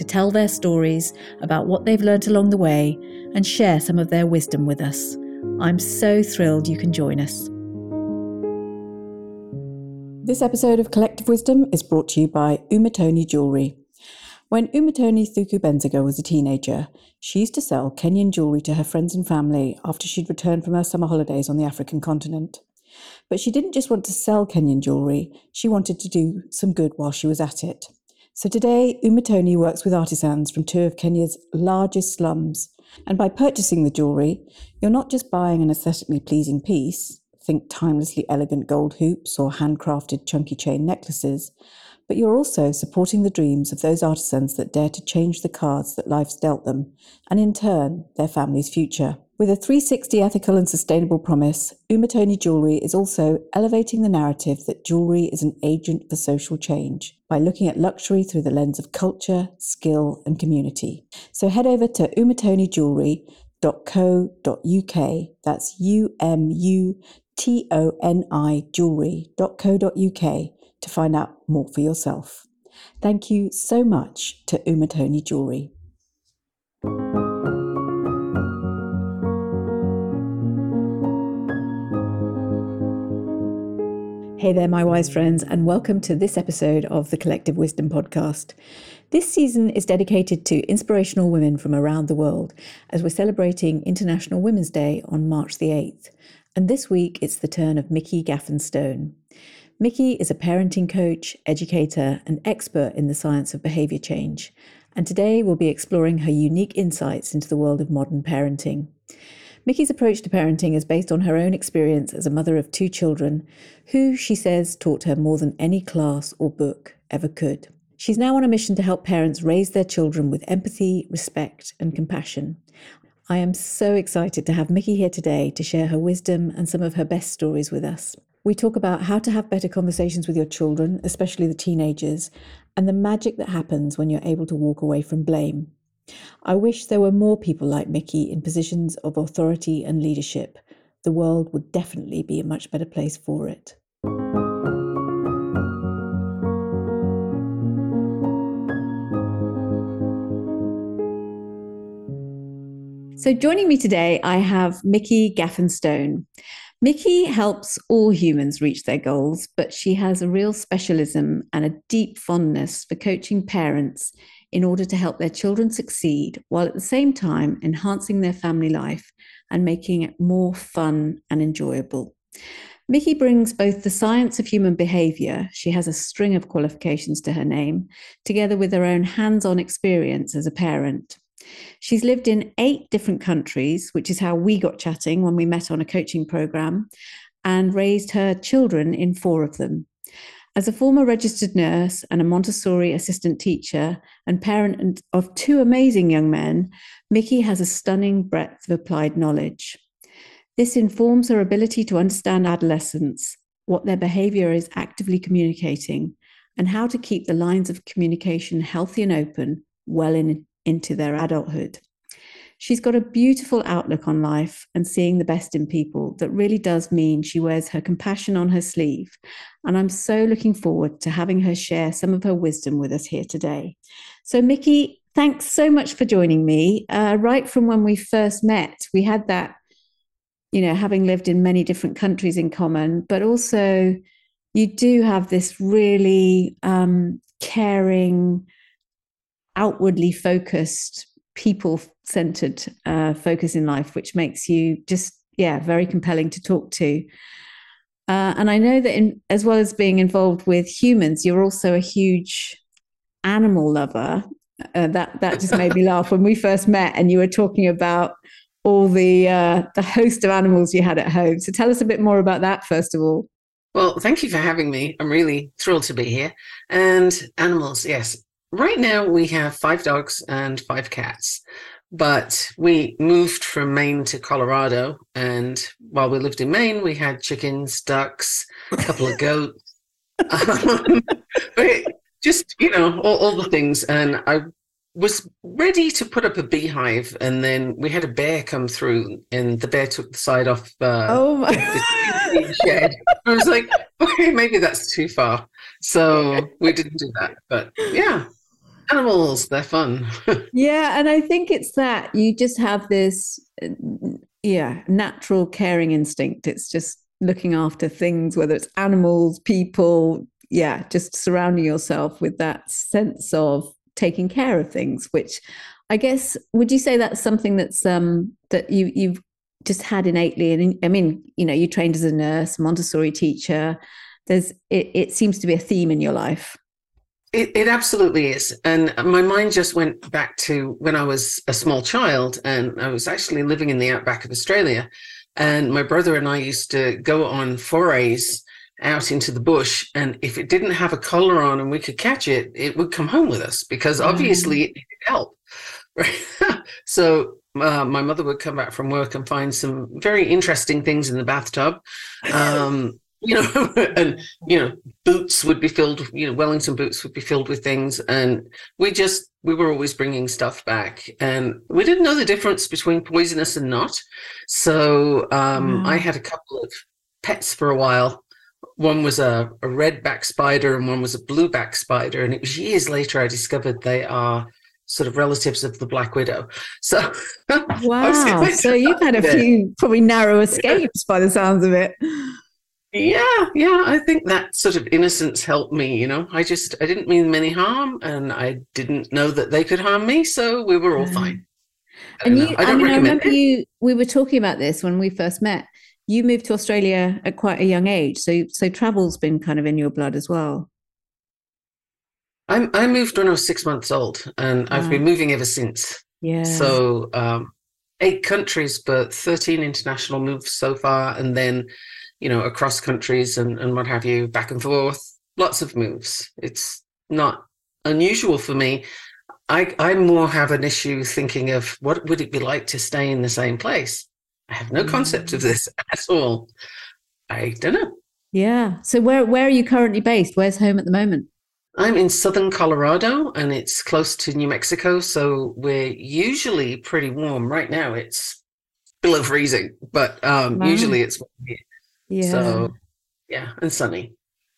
to tell their stories about what they've learnt along the way and share some of their wisdom with us. I'm so thrilled you can join us. This episode of Collective Wisdom is brought to you by Umutoni Jewellery. When Umutoni Thuku Benziger was a teenager, she used to sell Kenyan jewellery to her friends and family after she'd returned from her summer holidays on the African continent. But she didn't just want to sell Kenyan jewellery, she wanted to do some good while she was at it. So today, Umutoni works with artisans from two of Kenya's largest slums. And by purchasing the jewellery, you're not just buying an aesthetically pleasing piece, think timelessly elegant gold hoops or handcrafted chunky chain necklaces, but you're also supporting the dreams of those artisans that dare to change the cards that life's dealt them, and in turn, their family's future. With a 360 ethical and sustainable promise, Umutoni Jewellery is also elevating the narrative that jewellery is an agent for social change by looking at luxury through the lens of culture, skill, and community. So head over to umutoni.co.uk. That's U M U T O N I jewellery.co.uk to find out more for yourself. Thank you so much to Umutoni Jewellery. Hey there, my wise friends, and welcome to this episode of the Collective Wisdom Podcast. This season is dedicated to inspirational women from around the world as we're celebrating International Women's Day on March the 8th. And this week it's the turn of Mickey Gaffin Stone. Mikki is a parenting coach, educator, and expert in the science of behaviour change. And today we'll be exploring her unique insights into the world of modern parenting. Mikki's approach to parenting is based on her own experience as a mother of two children, who, she says, taught her more than any class or book ever could. She's now on a mission to help parents raise their children with empathy, respect, and compassion. I am so excited to have Mikki here today to share her wisdom and some of her best stories with us. We talk about how to have better conversations with your children, especially the teenagers, and the magic that happens when you're able to walk away from blame. I wish there were more people like Mikki in positions of authority and leadership. The world would definitely be a much better place for it. So, joining me today, I have Mikki Gaffen-Stone. Mikki helps all humans reach their goals, but she has a real specialism and a deep fondness for coaching parents in order to help their children succeed while at the same time enhancing their family life and making it more fun and enjoyable. Mickey brings both the science of human behavior, she has a string of qualifications to her name, together with her own hands on experience as a parent. She's lived in eight different countries, which is how we got chatting when we met on a coaching program, and raised her children in four of them. As a former registered nurse and a Montessori assistant teacher and parent of two amazing young men, Mikki has a stunning breadth of applied knowledge. This informs her ability to understand adolescents, what their behavior is actively communicating, and how to keep the lines of communication healthy and open well in, into their adulthood. She's got a beautiful outlook on life and seeing the best in people that really does mean she wears her compassion on her sleeve. And I'm so looking forward to having her share some of her wisdom with us here today. So, Mikki, thanks so much for joining me. Uh, right from when we first met, we had that, you know, having lived in many different countries in common, but also you do have this really um, caring, outwardly focused people centered uh, focus in life, which makes you just, yeah, very compelling to talk to. Uh, and I know that in, as well as being involved with humans, you're also a huge animal lover. Uh, that that just made me laugh when we first met, and you were talking about all the uh, the host of animals you had at home. So tell us a bit more about that first of all. Well, thank you for having me. I'm really thrilled to be here. And animals, yes, Right now, we have five dogs and five cats. But we moved from Maine to Colorado. And while we lived in Maine, we had chickens, ducks, a couple of goats. Um, just, you know, all, all the things. And I was ready to put up a beehive, and then we had a bear come through, and the bear took the side off uh, oh my. the shed. I was like, okay, maybe that's too far, so we didn't do that. But yeah, animals, they're fun. yeah, and I think it's that you just have this, yeah, natural caring instinct. It's just looking after things, whether it's animals, people. Yeah, just surrounding yourself with that sense of taking care of things which i guess would you say that's something that's um that you you've just had innately and i mean you know you trained as a nurse montessori teacher there's it, it seems to be a theme in your life it, it absolutely is. And my mind just went back to when i was a small child and i was actually living in the outback of australia. And my brother and i used to go on forays out into the bush. And if it didn't have a collar on and we could catch it it would come home with us because obviously mm. it needed help. Right so uh, my mother would come back from work and find some very interesting things in the bathtub. Um, you know and you know boots would be filled you know wellington boots would be filled with things and we just we were always bringing stuff back and we didn't know the difference between poisonous and not so um, i had a couple of pets for a while one was a, a red back spider and one was a blue back spider. And it was years later I discovered they are sort of relatives of the Black Widow. So wow. so you've had a few probably narrow escapes by the sounds of it. Yeah, yeah. I think that sort of innocence helped me, you know. I just I didn't mean any harm and I didn't know that they could harm me, so we were all fine. I and you I, I mean, I remember it. you we were talking about this when we first met you moved to Australia at quite a young age, so so travel's been kind of in your blood as well. I I moved when I was six months old, and wow. I've been moving ever since. Yeah. So um, eight countries, but thirteen international moves so far, and then you know across countries and and what have you, back and forth. Lots of moves. It's not unusual for me. I I more have an issue thinking of what would it be like to stay in the same place I have no concept of this at all. I don't know. Yeah. So where where are you currently based? Where's home at the moment? I'm in southern Colorado and it's close to New Mexico, so we're usually pretty warm. Right now it's below freezing, but um, wow. usually it's yeah. So yeah, and sunny.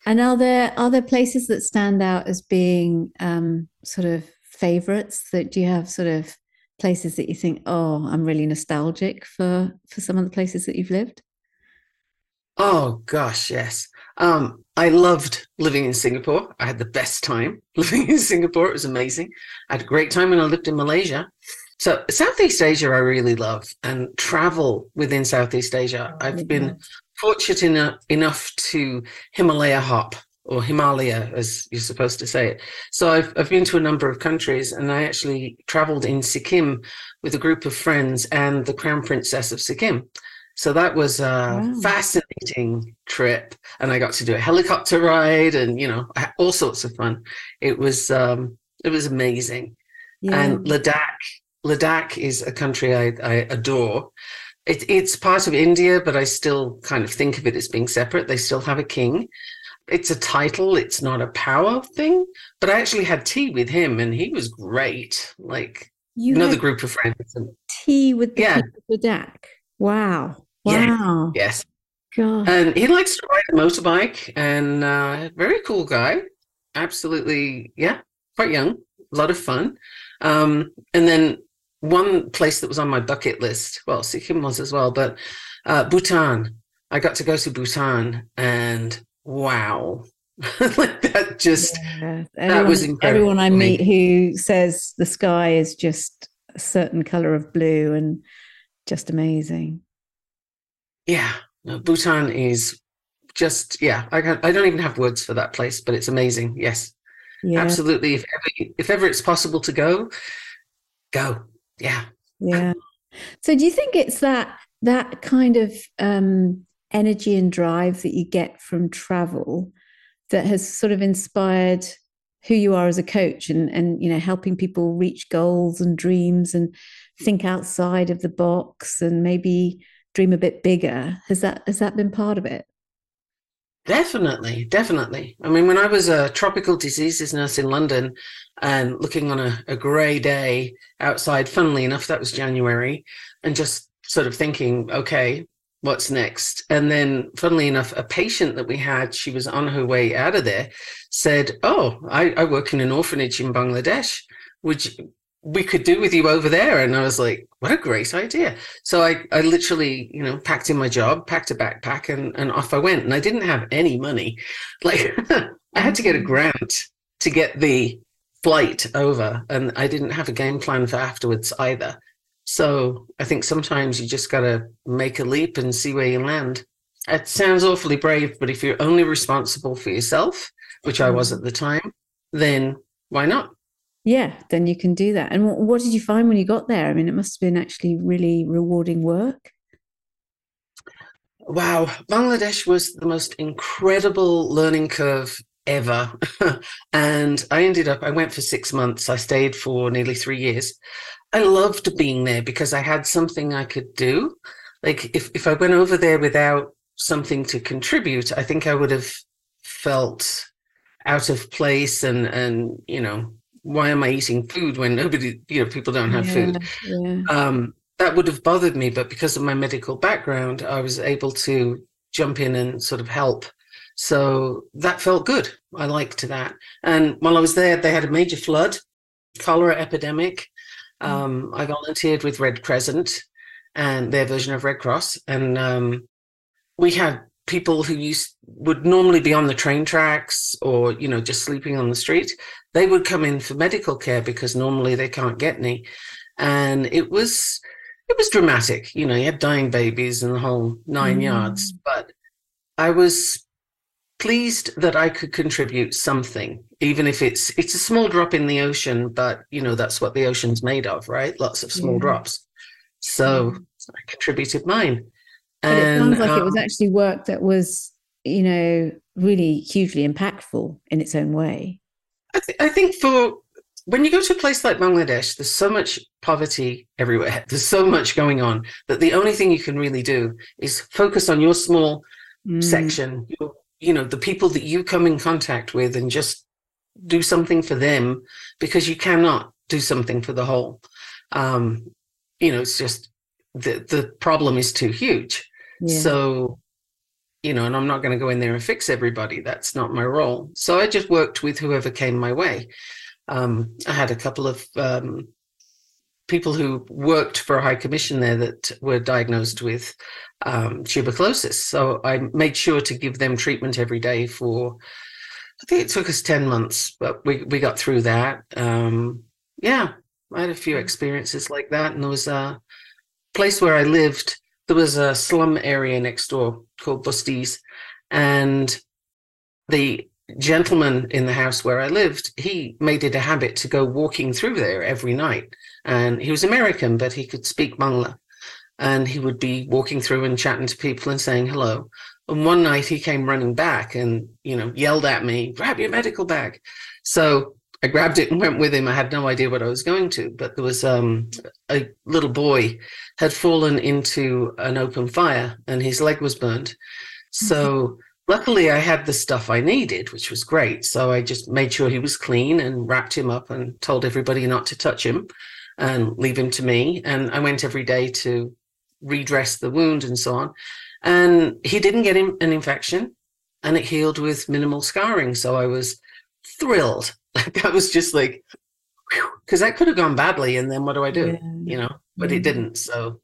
And are there are there places that stand out as being um, sort of favorites? That do you have sort of places that you think, oh, I'm really nostalgic for for some of the places that you've lived? Oh gosh, yes. Um, I loved living in Singapore. I had the best time living in Singapore. It was amazing. I had a great time when I lived in Malaysia. So Southeast Asia, I really love, and travel within Southeast Asia. Oh, I've been fortunate enough, enough to Himalaya hop or Himalaya, as you're supposed to say it. So I've, I've been to a number of countries and I actually traveled in Sikkim with a group of friends and the Crown Princess of Sikkim. So that was a wow. fascinating trip. And I got to do a helicopter ride and, you know, all sorts of fun. It was, um, it was amazing. Yeah. And Ladakh, Ladakh is a country I, I adore. It, it's part of India, but I still kind of think of it as being separate. They still have a king it's a title, it's not a power thing. But I actually had tea with him and he was great. Like you another group of friends. And, tea with the, yeah. the deck. Wow. Wow. Yeah. Yes. God. And he likes to ride a motorbike and uh, very cool guy. Absolutely, yeah, quite young, a lot of fun. Um, and then one place that was on my bucket list, well, Sikkim was as well, but uh, Bhutan. I got to go to Bhutan and wow. Like that just yeah. everyone, that was incredible everyone i meet who says the sky is just a certain color of blue and just amazing. Yeah. Bhutan is just yeah I, I don't even have words for that place but it's amazing. Yes. Yeah. absolutely. If ever, if ever it's possible to go go yeah. Yeah. So do you think it's that that kind of um energy and drive that you get from travel that has sort of inspired who you are as a coach and and you know helping people reach goals and dreams and think outside of the box and maybe dream a bit bigger? Has that has that been part of it definitely definitely i mean when i was a tropical diseases nurse in london and looking on a, a grey day outside funnily enough that was january and just sort of thinking okay what's next? And then, funnily enough, a patient that we had, she was on her way out of there, said, Oh, I, I work in an orphanage in Bangladesh, which we could do with you over there. And I was like, what a great idea. So I, I literally, you know, packed in my job, packed a backpack and, and off I went. And I didn't have any money. Like I had to get a mm. grant to get the flight over. And I didn't have a game plan for afterwards either. So I think sometimes you just got to make a leap and see where you land. It sounds awfully brave, but if you're only responsible for yourself, which I was mm. at the time, then why not? Yeah, then you can do that. And what did you find when you got there? I mean, it must have been actually really rewarding work. Wow, Bangladesh was the most incredible learning curve ever. and I ended up, I went for six months. I stayed for nearly three years. I loved being there because I had something I could do. Like if, if I went over there without something to contribute, I think I would have felt out of place and and you know why am I eating food when nobody you know people don't have yeah, food. Yeah. Um, that would have bothered me, but because of my medical background, I was able to jump in and sort of help. So that felt good. I liked that. And while I was there, they had a major flood, cholera epidemic. Mm. Um, I volunteered with Red Crescent and their version of Red Cross, and um, we had people who used would normally be on the train tracks or you know just sleeping on the street. They would come in for medical care because normally they can't get any, and it was it was dramatic. You know, you had dying babies and the whole nine mm. yards. But I was pleased that I could contribute something, even if it's it's a small drop in the ocean, but you know that's what the ocean's made of, right? Lots of small yeah. drops. So. I contributed mine. But and, it sounds like um, it was um, actually work that was, you know, really hugely impactful in its own way. I, th- I think for when you go to a place like Bangladesh, there's so much poverty everywhere. There's so much going on that the only thing you can really do is focus on your small mm. section, your you know the people that you come in contact with and just do something for them because you cannot do something for the whole um you know it's just the the problem is too huge yeah. so you know and i'm not going to go in there and fix everybody that's not my role so i just worked with whoever came my way um i had a couple of um people who worked for a high commission there that were diagnosed with um, tuberculosis. So I made sure to give them treatment every day for, I think it took us 10 months, but we, we got through that. Um, yeah, I had a few experiences like that. And there was a place where I lived, there was a slum area next door called Busties. And the gentleman in the house where I lived, he made it a habit to go walking through there every night. And he was American, but he could speak Bangla and he would be walking through and chatting to people and saying hello. And one night he came running back and, you know, yelled at me, grab your medical bag. So I grabbed it and went with him. I had no idea what I was going to, but there was um, a little boy had fallen into an open fire and his leg was burned. So mm-hmm. luckily I had the stuff I needed, which was great. So I just made sure he was clean and wrapped him up and told everybody not to touch him and leave him to me. And I went every day to redress the wound and so on. And he didn't get an infection and it healed with minimal scarring. So I was thrilled. Like I was just like, because that could have gone badly. And then what do I do? Yeah. You know, but yeah. it didn't. So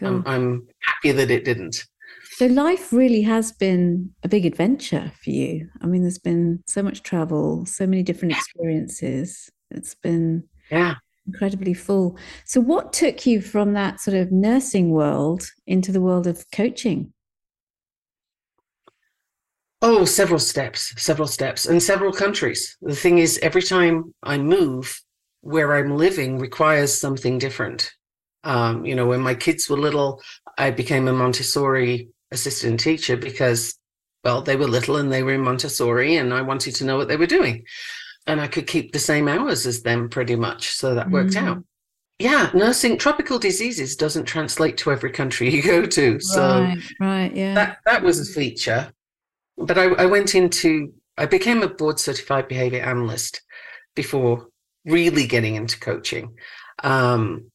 I'm, I'm happy that it didn't. So life really has been a big adventure for you. I mean, there's been so much travel, so many different experiences. It's been yeah incredibly full. So, what took you from that sort of nursing world into the world of coaching? Oh, several steps, several steps, and several countries. The thing is, every time I move, where I'm living requires something different. Um, you know, when my kids were little, I became a Montessori assistant teacher because, well, they were little and they were in Montessori, and I wanted to know what they were doing. and I could keep the same hours as them pretty much. So that worked Mm. out. Yeah, nursing tropical diseases doesn't translate to every country you go to. So right, right, yeah. that that was a feature. But I, I went into I became a board certified behavior analyst before really getting into coaching. Um,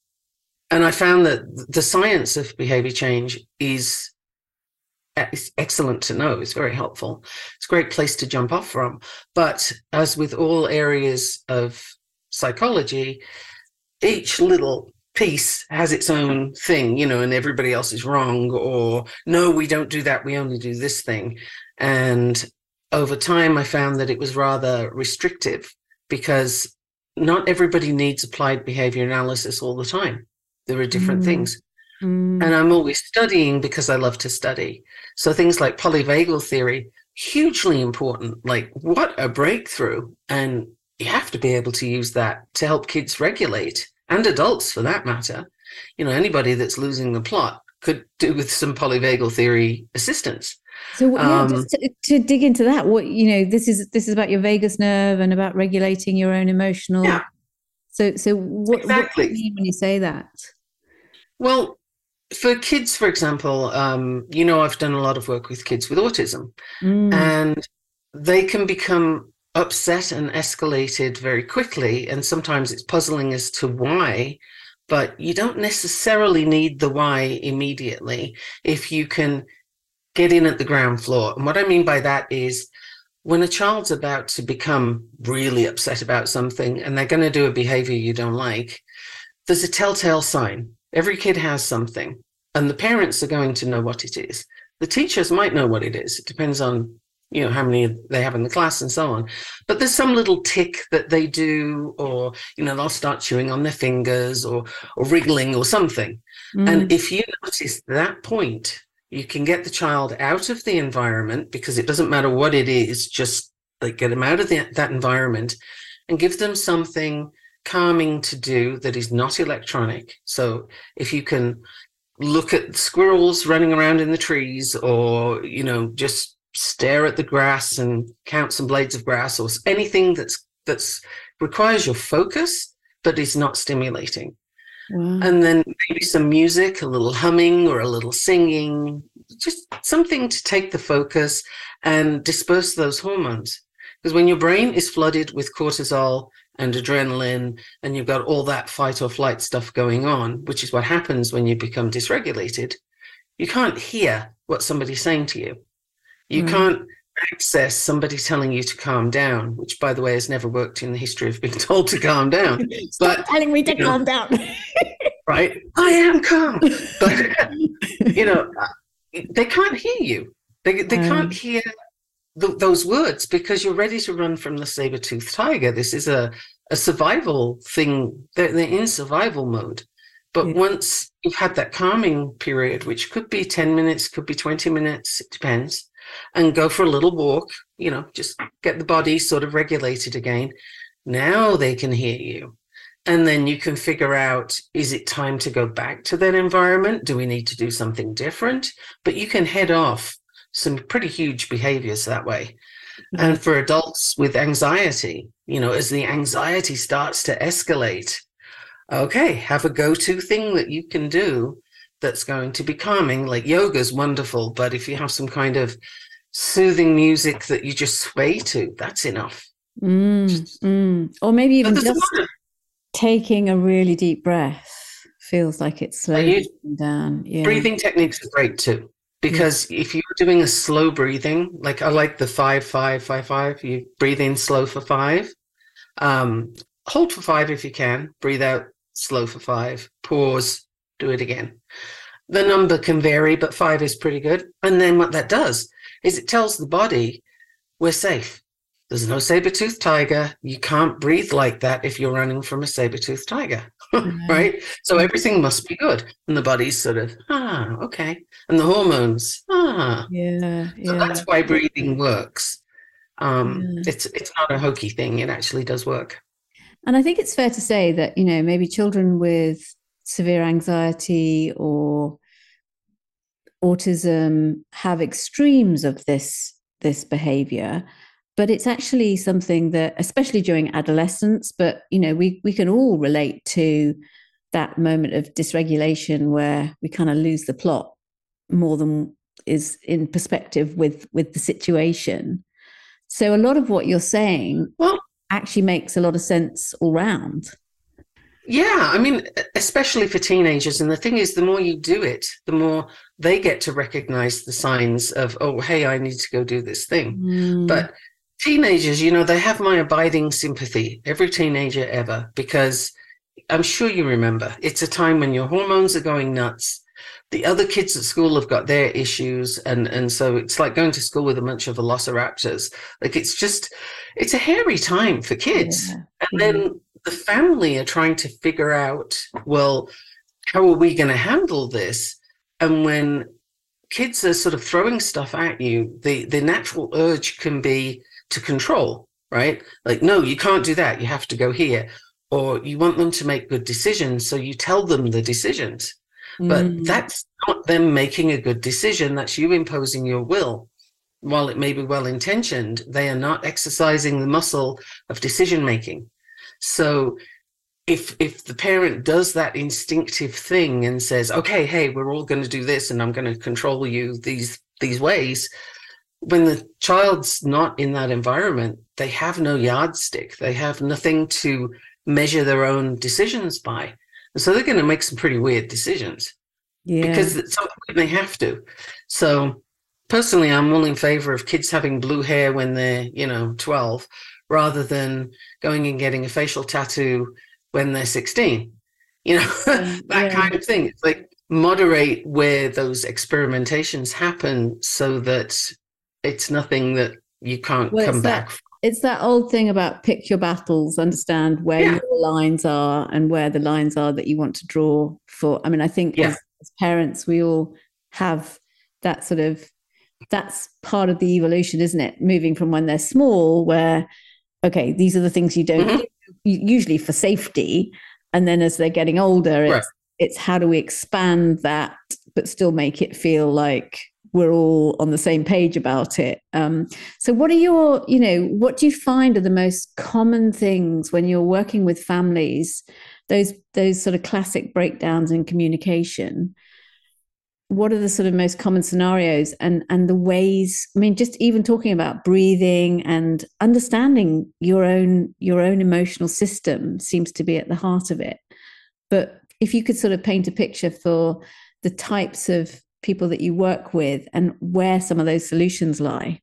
and I found that the science of behavior change is is excellent to know. It's very helpful. It's a great place to jump off from. But as with all areas of psychology, each little piece has its own thing, you know, and everybody else is wrong, or no, we don't do that, we only do this thing. And over time, I found that it was rather restrictive because not everybody needs applied behavior analysis all the time. There are different Mm. things. Mm. And I'm always studying because I love to study. So things like polyvagal theory, hugely important. Like, what a breakthrough. And you have to be able to use that to help kids regulate and adults for that matter. You know, anybody that's losing the plot could do with some polyvagal theory assistance. So yeah, Um, just to, to dig into that, what you know, this is this is about your vagus nerve and about regulating your own emotional. Yeah. So so what, what do Exactly. you mean when you say that? Well, for kids, for example, um, you know, I've done a lot of work with kids with autism. Mm, and they can become upset and escalated very quickly and sometimes it's puzzling as to why but you don't necessarily need the why immediately if you can get in at the ground floor. And what i mean by that is when a child's about to become really upset about something and they're going to do a behavior you don't like there's a telltale sign. Every kid has something and the parents are going to know what it is. The teachers might know what it is. It depends on you know how many they have in the class and so on. But there's some little tick that they do or you know they'll start chewing on their fingers or or wriggling or something. Mm, and if you notice that point you can get the child out of the environment because it doesn't matter what it is just like get them out of the, that environment and give them something calming to do that is not electronic. So if you can look at squirrels running around in the trees or you know just stare at the grass and count some blades of grass or anything that's that's requires your focus but is not stimulating wow. and then maybe some music a little humming or a little singing just something to take the focus and disperse those hormones because when your brain is flooded with cortisol and adrenaline and you've got all that fight or flight stuff going on which is what happens when you become dysregulated you can't hear what somebody's saying to you you Right. can't access somebody telling you to calm down which by the way has never worked in the history of being told to calm down. But, telling me to you know, calm down. right? I am calm. But you know uh, they can't hear you. They, they Um. can't hear th- those words because you're ready to run from the saber-toothed tiger. This is a, a survival thing. They're, they're in survival mode. But Yeah. once you've had that calming period which could be 10 minutes could be 20 minutes it depends and go for a little walk you know just get the body sort of regulated again. Now they can hear you. And then you can figure out is it time to go back to that environment? Do we need to do something different? But you can head off some pretty huge behaviors that way. Mm-hmm. And for adults with anxiety you know as the anxiety starts to escalate okay have a go-to thing that you can do that's going to be calming like yoga's wonderful but if you have some kind of soothing music that you just sway to that's enough Mm, mm. Or maybe even But there's a just taking a really deep breath feels like it's slowing down. Yeah. breathing techniques are great too because if you're doing a slow breathing like i like the five five five five you breathe in slow for five um hold for five if you can breathe out slow for five pause do it again. The number can vary but five is pretty good. And then what that does is it tells the body we're safe. There's no saber-toothed tiger. You can't breathe like that if you're running from a saber-toothed tiger right? So everything must be good. And the body's sort of ah okay. And the hormones ah. Yeah. so that's why breathing works. Um Yeah. it's it's not a hokey thing. It actually does work. And I think it's fair to say that, you know, maybe children with severe anxiety or autism have extremes of this this behavior but it's actually something that especially during adolescence but you know we we can all relate to that moment of dysregulation where we kind of lose the plot more than is in perspective with with the situation. So a lot of what you're saying well actually makes a lot of sense all round yeah i mean especially for teenagers and the thing is the more you do it the more they get to recognize the signs of oh hey i need to go do this thing mm. but teenagers you know they have my abiding sympathy every teenager ever because i'm sure you remember it's a time when your hormones are going nuts the other kids at school have got their issues and and so it's like going to school with a bunch of velociraptors like it's just it's a hairy time for kids yeah. and then mm-hmm. The family are trying to figure out well how are we going to handle this and when kids are sort of throwing stuff at you the the natural urge can be to control right like no you can't do that you have to go here or you want them to make good decisions so you tell them the decisions but mm. that's not them making a good decision. That's you imposing your will. While it may be well intentioned, they are not exercising the muscle of decision making. So if if the parent does that instinctive thing and says, okay, hey, we're all going to do this and I'm going to control you these these ways, when the child's not in that environment, they have no yardstick. They have nothing to measure their own decisions by. And so they're going to make some pretty weird decisions. Yeah. Because at some point they have to. So personally, I'm all in favor of kids having blue hair when they're, you know, 12, rather than going and getting a facial tattoo when they're 16. You know, mm, that yeah. kind of thing. It's like moderate where those experimentations happen so that it's nothing that you can't well, come back that, it's that old thing about pick your battles, understand where yeah. your lines are and where the lines are that you want to draw for. I mean, I think yeah. as, as parents, we all have that sort of that's part of the evolution, isn't it? Moving from when they're small, where okay, these are the things you don't mm-hmm. do, usually for safety, and then as they're getting older, it's right. it's how do we expand that, but still make it feel like we're all on the same page about it. Um, so, what are your, you know, what do you find are the most common things when you're working with families? Those those sort of classic breakdowns in communication. What are the sort of most common scenarios and and the ways? I mean, just even talking about breathing and understanding your own your own emotional system seems to be at the heart of it. But if you could sort of paint a picture for the types of people that you work with and where some of those solutions lie?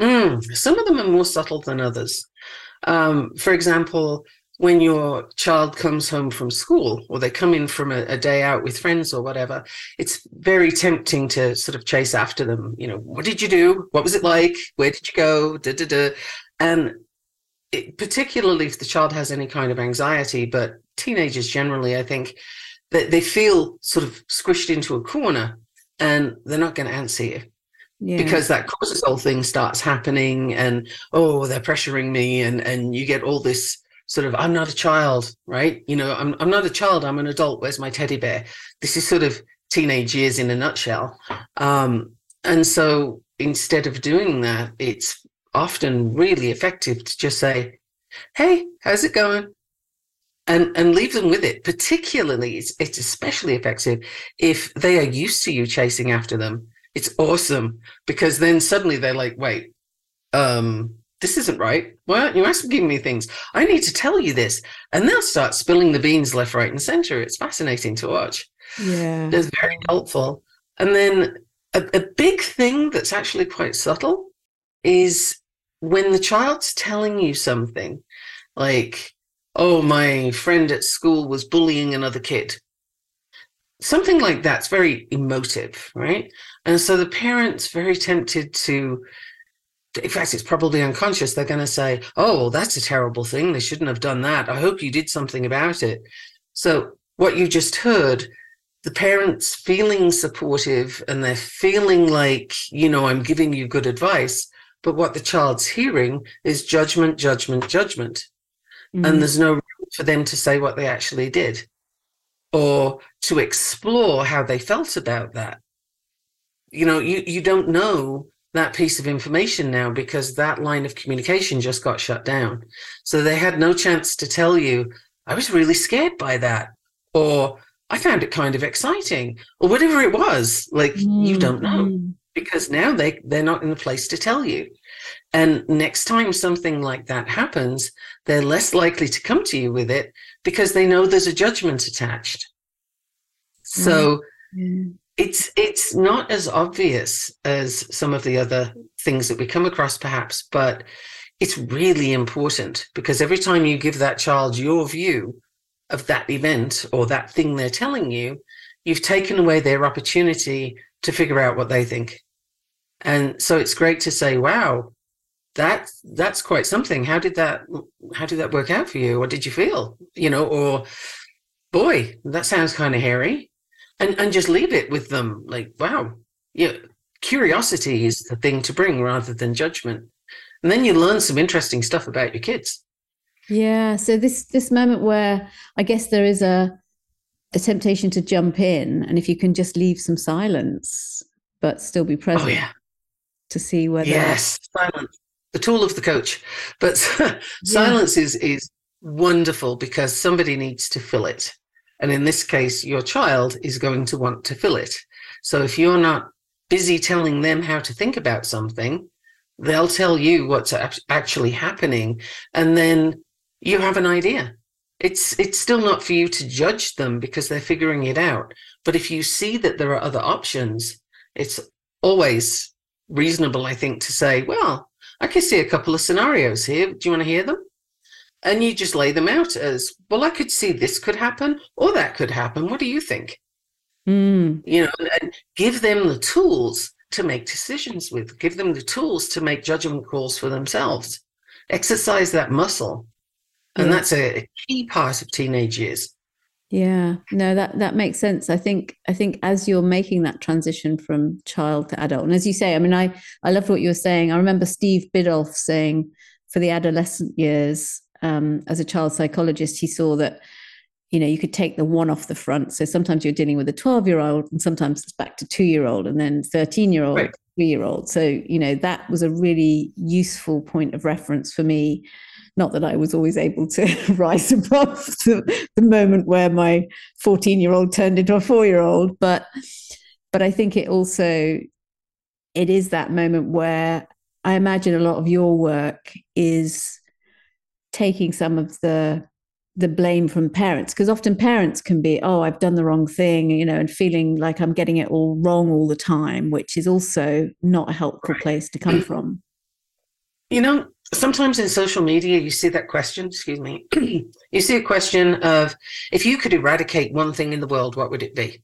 Mm, some of them are more subtle than others. Um, for example, when your child comes home from school or they come in from a, a, day out with friends or whatever, it's very tempting to sort of chase after them. You know, what did you do? What was it like? Where did you go? Da, da, da. And it, particularly if the child has any kind of anxiety, but teenagers generally, I think, that they feel sort of squished into a corner and they're not going to answer you. Yeah. Because that cortisol thing starts happening, and oh, they're pressuring me, and and you get all this sort of I'm not a child, right? You know, I'm I'm not a child. I'm an adult. Where's my teddy bear? This is sort of teenage years in a nutshell. Um, and so instead of doing that, it's often really effective to just say, "Hey, how's it going? and and leave them with it particularly it's, it's especially effective if they are used to you chasing after them it's awesome because then suddenly they're like wait um this isn't right. Why aren't you asking me things? I need to tell you this. And they'll start spilling the beans left right and center. It's fascinating to watch. Yeah. It's very helpful. And then a, a big thing that's actually quite subtle is when the child's telling you something like oh, my friend at school was bullying another kid. Something like that's very emotive, right? And so the parent's very tempted to, in fact, it's probably unconscious. They're going to say, oh, well, that's a terrible thing. They shouldn't have done that. I hope you did something about it. So what you just heard, the parents feeling supportive and they're feeling like, you know, I'm giving you good advice. But what the child's hearing is judgment, judgment, judgment mm. and there's no room for them to say what they actually did or to explore how they felt about that. You know, you, you don't know that piece of information now because that line of communication just got shut down. So they had no chance to tell you, I was really scared by that, or I found it kind of exciting, or whatever it was. Like mm-hmm. you don't know mm-hmm. because now they they're not in the place to tell you. And next time something like that happens, they're less likely to come to you with it because they know there's a judgment attached. So mm-hmm. It's it's not as obvious as some of the other things that we come across perhaps, but it's really important because every time you give that child your view of that event or that thing they're telling you, you've taken away their opportunity to figure out what they think. And so it's great to say, wow, that that's quite something. How did that how did that work out for you? What did you feel? You know, or boy, that sounds kind of hairy. And and just leave it with them like, wow, yeah, curiosity is the thing to bring rather than judgment. And then you learn some interesting stuff about your kids. Yeah. So this this moment where I guess there is a a temptation to jump in, and if you can just leave some silence, but still be oh, present. Oh yeah. To see whether yes, silence, the tool of the coach. But yeah. silence is is wonderful because somebody needs to fill it, and in this case, your child is going to want to fill it. So if you're not busy telling them how to think about something, they'll tell you what's actually happening, and then you have an idea. It's it's still not for you to judge them because they're figuring it out. But if you see that there are other options, it's always reasonable, I think, to say, well, I can see a couple of scenarios here. Do you want to hear them? And you just lay them out as, well, I could see this could happen or that could happen. What do you think? Mm. You know, and give them the tools to make decisions with, give them the tools to make judgment calls for themselves. Exercise that muscle and that's a, a key part of teenage years yeah no that that makes sense i think i think as you're making that transition from child to adult and as you say i mean i i love what you were saying i remember steve biddulph saying for the adolescent years um, as a child psychologist he saw that you know you could take the one off the front. So sometimes you're dealing with a 12 year old and sometimes it's back to two year old and then 13 year old right. three year old so you know that was a really useful point of reference for me. Not that I was always able to rise above the, the moment where my 14 year old turned into a four year old, but but I think it also it is that moment where I imagine a lot of your work is taking some of the the blame from parents because often parents can be oh i've done the wrong thing you know and feeling like i'm getting it all wrong all the time which is also not a helpful right. place to come from you know sometimes in social media you see that question excuse me you see a question of if you could eradicate one thing in the world what would it be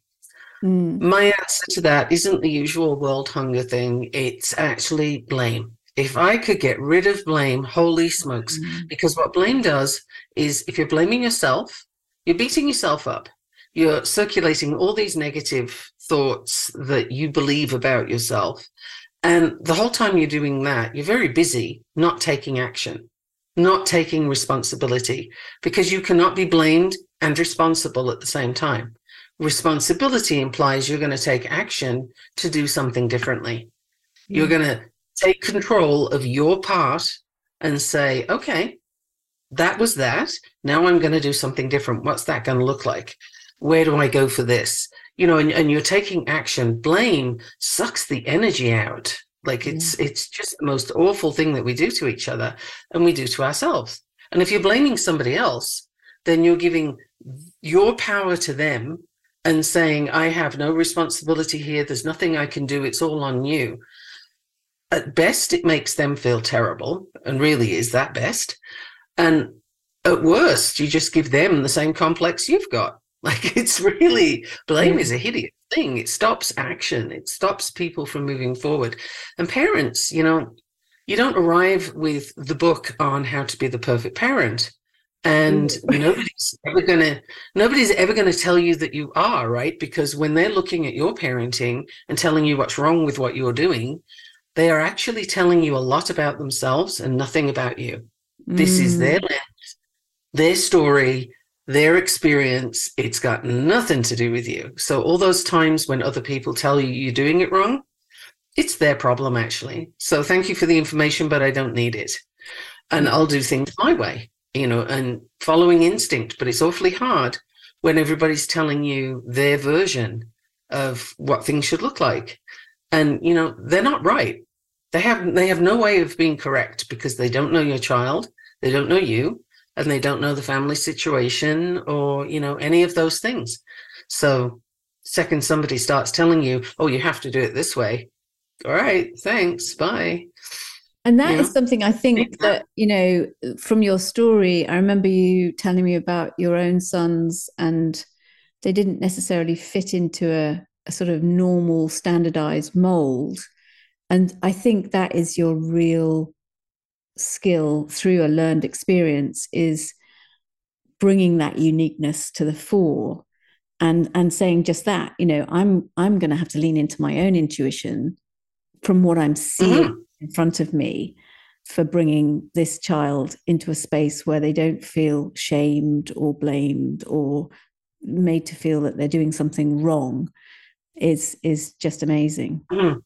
mm. my answer to that isn't the usual world hunger thing it's actually blame if i could get rid of blame holy smokes mm. because what blame does is if you're blaming yourself you're beating yourself up you're circulating all these negative thoughts that you believe about yourself and the whole time you're doing that, you're very busy not taking action, not taking responsibility, because you cannot be blamed and responsible at the same time. Responsibility implies you're going to take action to do something differently. Mm-hmm. You're going to take control of your part and say, okay, that was that. Now I'm going to do something different. What's that going to look like? Where do I go for this? you know, and, and you're taking action, blame sucks the energy out. Like it's yeah. it's just the most awful thing that we do to each other and we do to ourselves. And if you're blaming somebody else, then you're giving your power to them and saying, I have no responsibility here. There's nothing I can do. It's all on you. At best, it makes them feel terrible and really is that best. And at worst, you just give them the same complex you've got. Like it's really blame is a hideous thing. It stops action. It stops people from moving forward. And parents, you know, you don't arrive with the book on how to be the perfect parent. And mm. nobody's ever gonna nobody's ever gonna tell you that you are, right? Because when they're looking at your parenting and telling you what's wrong with what you're doing, they are actually telling you a lot about themselves and nothing about you. Mm. This is their mm. lens, their story, their experience, it's got nothing to do with you. So, all those times when other people tell you you're doing it wrong, it's their problem actually. So thank you for the information, but I don't need it. And I'll do things my way, you know, and following instinct. But it's awfully hard when everybody's telling you their version of what things should look like. And, you know, they're not right. They have they have no way of being correct because they don't know your child, they don't know you, and they don't know the family situation or, you know, any of those things. So second somebody starts telling you, oh, you have to do it this way, all right, thanks, bye. And that yeah. is something I think that, you know, from your story, I remember you telling me about your own sons, and they didn't necessarily fit into a, a sort of normal standardized mold. And I think that is your real skill through a learned experience is bringing that uniqueness to the fore and and saying just that you know i'm i'm going to have to lean into my own intuition from what I'm seeing mm-hmm. in front of me for bringing this child into a space where they don't feel shamed or blamed or made to feel that they're doing something wrong is is just amazing. Mm-hmm.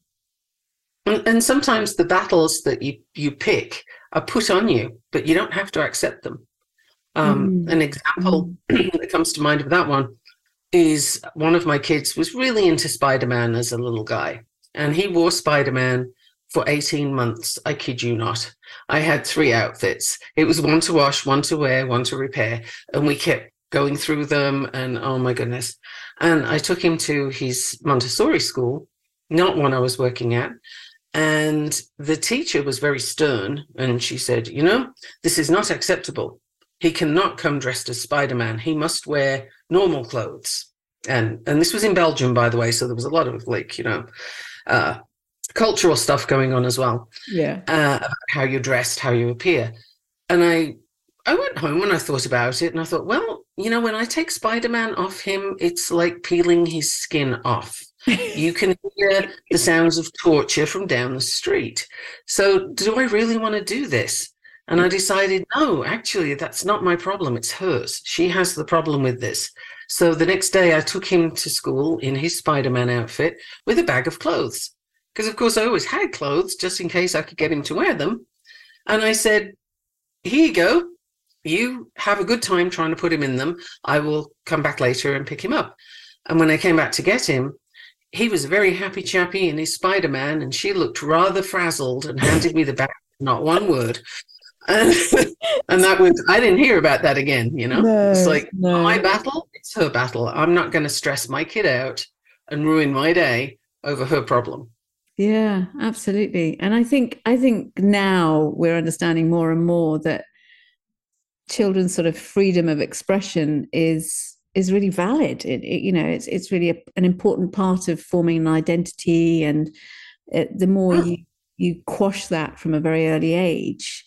And, and sometimes the battles that you you pick are put on you, but you don't have to accept them. Um, mm. An example mm. that comes to mind of that one is one of my kids was really into Spider Man as a little guy and he wore Spider Man for 18 months. I kid you not. I had three outfits. It was one to wash, one to wear, one to repair. And we kept going through them. And oh my goodness. And I took him to his Montessori school, not one I was working at. And the teacher was very stern. And she said, You know, this is not acceptable. He cannot come dressed as Spider Man. He must wear normal clothes. And, and this was in Belgium, by the way. So there was a lot of like, you know, uh, cultural stuff going on as well. Yeah. Uh, how you're dressed, how you appear. And I I went home and I thought about it and I thought, well, you know, when I take Spider-Man off him, it's like peeling his skin off. you can hear the sounds of torture from down the street. So do I really want to do this? And I decided, no, actually, that's not my problem. It's hers. She has the problem with this. So the next day, I took him to school in his Spider Man outfit with a bag of clothes. Because, of course, I always had clothes just in case I could get him to wear them. And I said, Here you go. You have a good time trying to put him in them. I will come back later and pick him up. And when I came back to get him, he was a very happy chappy in his Spider Man, and she looked rather frazzled and handed me the bag, not one word. And, and that was, I didn't hear about that again, you know? No, it's like no. my battle, it's her battle. I'm not going to stress my kid out and ruin my day over her problem. Yeah, absolutely. And I think I think now we're understanding more and more that children's sort of freedom of expression is is really valid. It, it you know, it's it's really a, an important part of forming an identity, and it, the more oh. you you quash that from a very early age,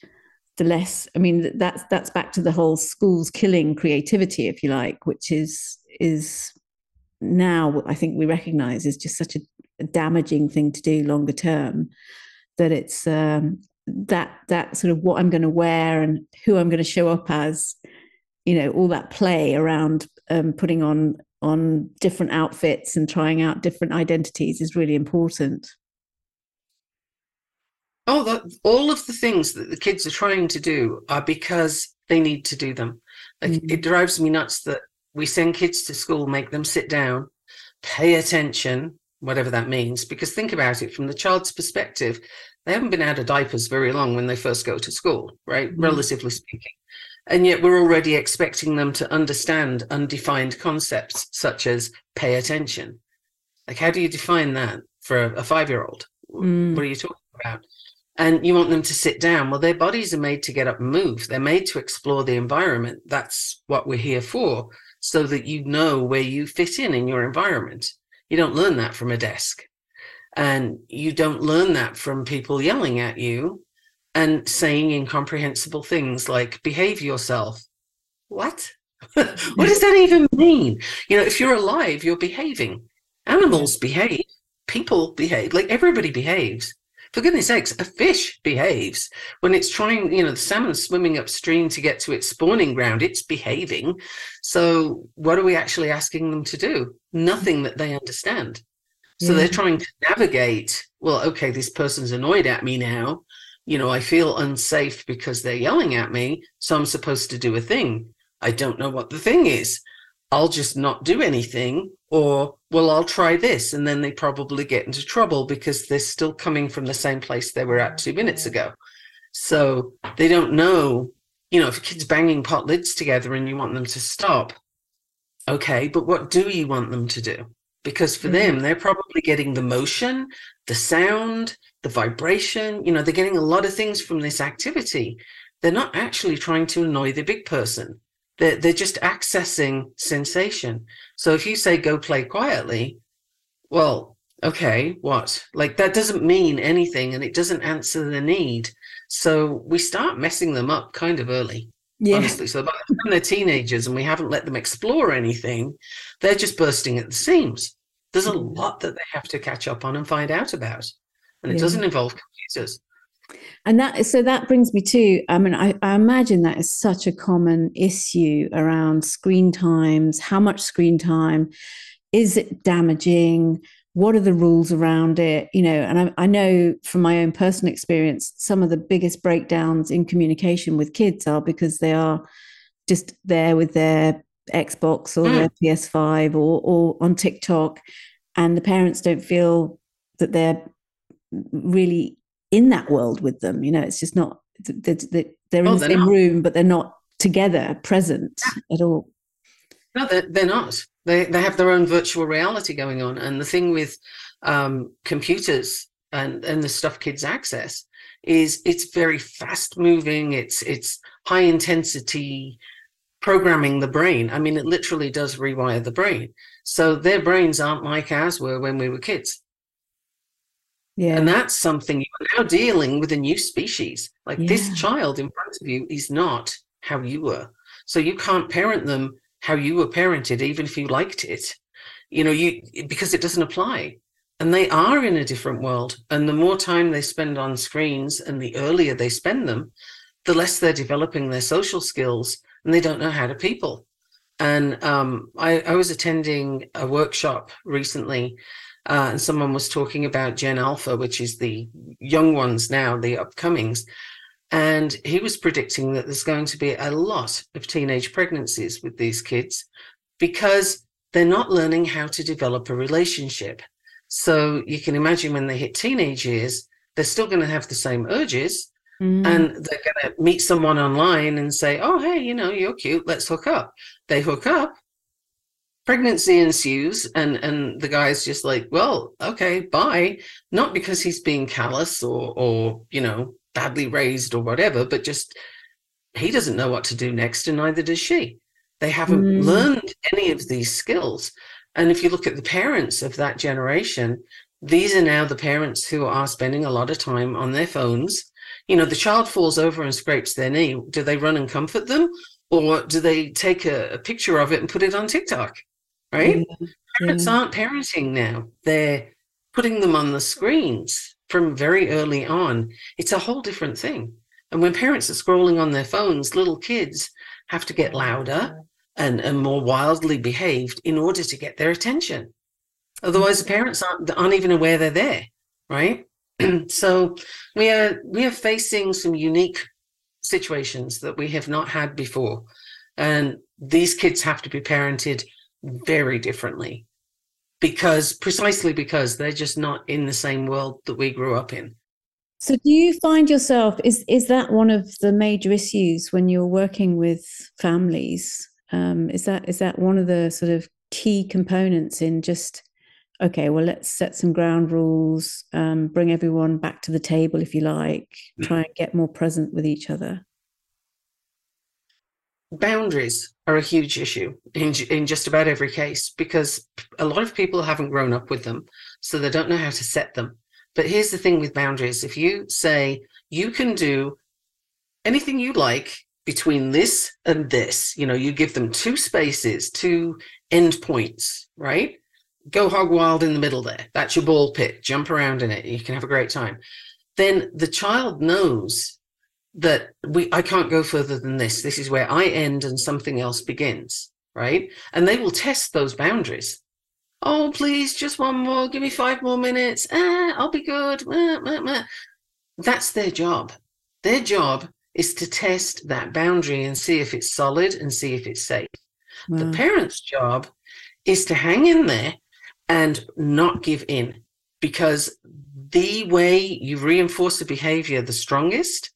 the less i mean that's that's back to the whole schools killing creativity if you like which is is now i think we recognize is just such a, a damaging thing to do longer term that it's um, that that sort of what i'm going to wear and who i'm going to show up as you know all that play around um, putting on on different outfits and trying out different identities is really important Oh, the, all of the things that the kids are trying to do are because they need to do them. Like, mm-hmm. It drives me nuts that we send kids to school, make them sit down, pay attention, whatever that means. Because think about it from the child's perspective, they haven't been out of diapers very long when they first go to school, right? Mm-hmm. Relatively speaking. And yet we're already expecting them to understand undefined concepts such as pay attention. Like, how do you define that for a, a five year old? Mm. What are you talking about? and you want them to sit down. Well, their bodies are made to get up and move. They're made to explore the environment. That's what we're here for, so that you know where you fit in in your environment. You don't learn that from a desk. And you don't learn that from people yelling at you and saying incomprehensible things like, behave yourself. What? what does that even mean? You know, if you're alive, you're behaving. Animals behave, people behave, like everybody behaves for goodness sakes, a fish behaves when it's trying, you know, the salmon swimming upstream to get to its spawning ground, it's behaving. So, what are we actually asking them to do? Nothing that they understand. So, yeah. they're trying to navigate well, okay, this person's annoyed at me now. You know, I feel unsafe because they're yelling at me. So I'm supposed to do a thing. I don't know what the thing is. I'll just not do anything. Or, well, I'll try this. And then they probably get into trouble because they're still coming from the same place they were at two mm, minutes ago. So they don't know, you know, if a kid's banging pot lids together and you want them to stop, okay, but what do you want them to do? Because for mm-hmm. them, they're probably getting the motion, the sound, the vibration, you know, they're getting a lot of things from this activity. They're not actually trying to annoy the big person. They're, they're just accessing sensation. So if you say go play quietly, well, okay, what? Like that doesn't mean anything and it doesn't answer the need. So we start messing them up kind of early. Yeah. Honestly. So by the time they're teenagers and we haven't let them explore anything, they're just bursting at the seams. There's a mm-hmm. lot that they have to catch up on and find out about. And it yeah. doesn't involve computers. And that so that brings me to I mean I, I, imagine that is such a common issue around screen times, how much screen time, is it damaging? What are the rules around it? You know, and I, I know from my own personal experience, some of the biggest breakdowns in communication with kids are because they are just there with their Xbox or mm. their PS5 or or on TikTok, and the parents don't feel that they're really in that world with them. You know, it's just not they're, they're in oh, the same not. room, but they're not together, present yeah. at all. No, they're, they're not. They they have their own virtual reality going on, and the thing with um, computers and and the stuff kids access is it's very fast moving. It's it's high intensity programming the brain. I mean, it literally does rewire the brain. So their brains aren't like ours were when we were kids. Yeah. And that's something you're now dealing with a new species. Like yeah. this child in front of you is not how you were. So you can't parent them how you were parented, even if you liked it. You know, you because it doesn't apply. And they are in a different world. And the more time they spend on screens and the earlier they spend them, the less they're developing their social skills and they don't know how to people. And um, I, I was attending a workshop recently uh, and someone was talking about Gen Alpha, which is the young ones now, the upcomings. And he was predicting that there's going to be a lot of teenage pregnancies with these kids because they're not learning how to develop a relationship. So you can imagine when they hit teenage years, they're still going to have the same urges. Mm. And they're going to meet someone online and say, Oh, hey, you know, you're cute. Let's hook up. They hook up pregnancy ensues and and the guy's just like well okay bye not because he's being callous or or you know badly raised or whatever but just he doesn't know what to do next and neither does she they haven't mm. learned any of these skills and if you look at the parents of that generation these are now the parents who are spending a lot of time on their phones you know the child falls over and scrapes their knee do they run and comfort them or do they take a, a picture of it and put it on tiktok right? Parents aren't parenting now. They're putting them on the screens from very early on. It's a whole different thing. And when parents are scrolling on their phones, little kids have to get louder and, and more wildly behaved in order to get their attention. Otherwise, the mm-hmm. parents aren't, aren't even aware they're there, right? so we are we are facing some unique situations that we have not had before. And these kids have to be parented very differently because precisely because they're just not in the same world that we grew up in. So do you find yourself is is that one of the major issues when you're working with families? Um, is that is that one of the sort of key components in just okay, well let's set some ground rules, um, bring everyone back to the table if you like, mm. try and get more present with each other boundaries are a huge issue in, in just about every case because a lot of people haven't grown up with them, so they don't know how to set them. But here's the thing with boundaries if you say you can do anything you like between this and this, you know, you give them two spaces, two endpoints, right? Go hog wild in the middle there. That's your ball pit. Jump around in it. You can have a great time. Then the child knows that we I can't go further than this. This is where I end and something else begins, right? And they will test those boundaries. oh, please, just one more, give me five more minutes, ah, I'll be good. That's their job. Their job is to test that boundary and see if it's solid and see if it's safe. Wow. The parent's job is to hang in there and not give in because the way you reinforce the behavior the strongest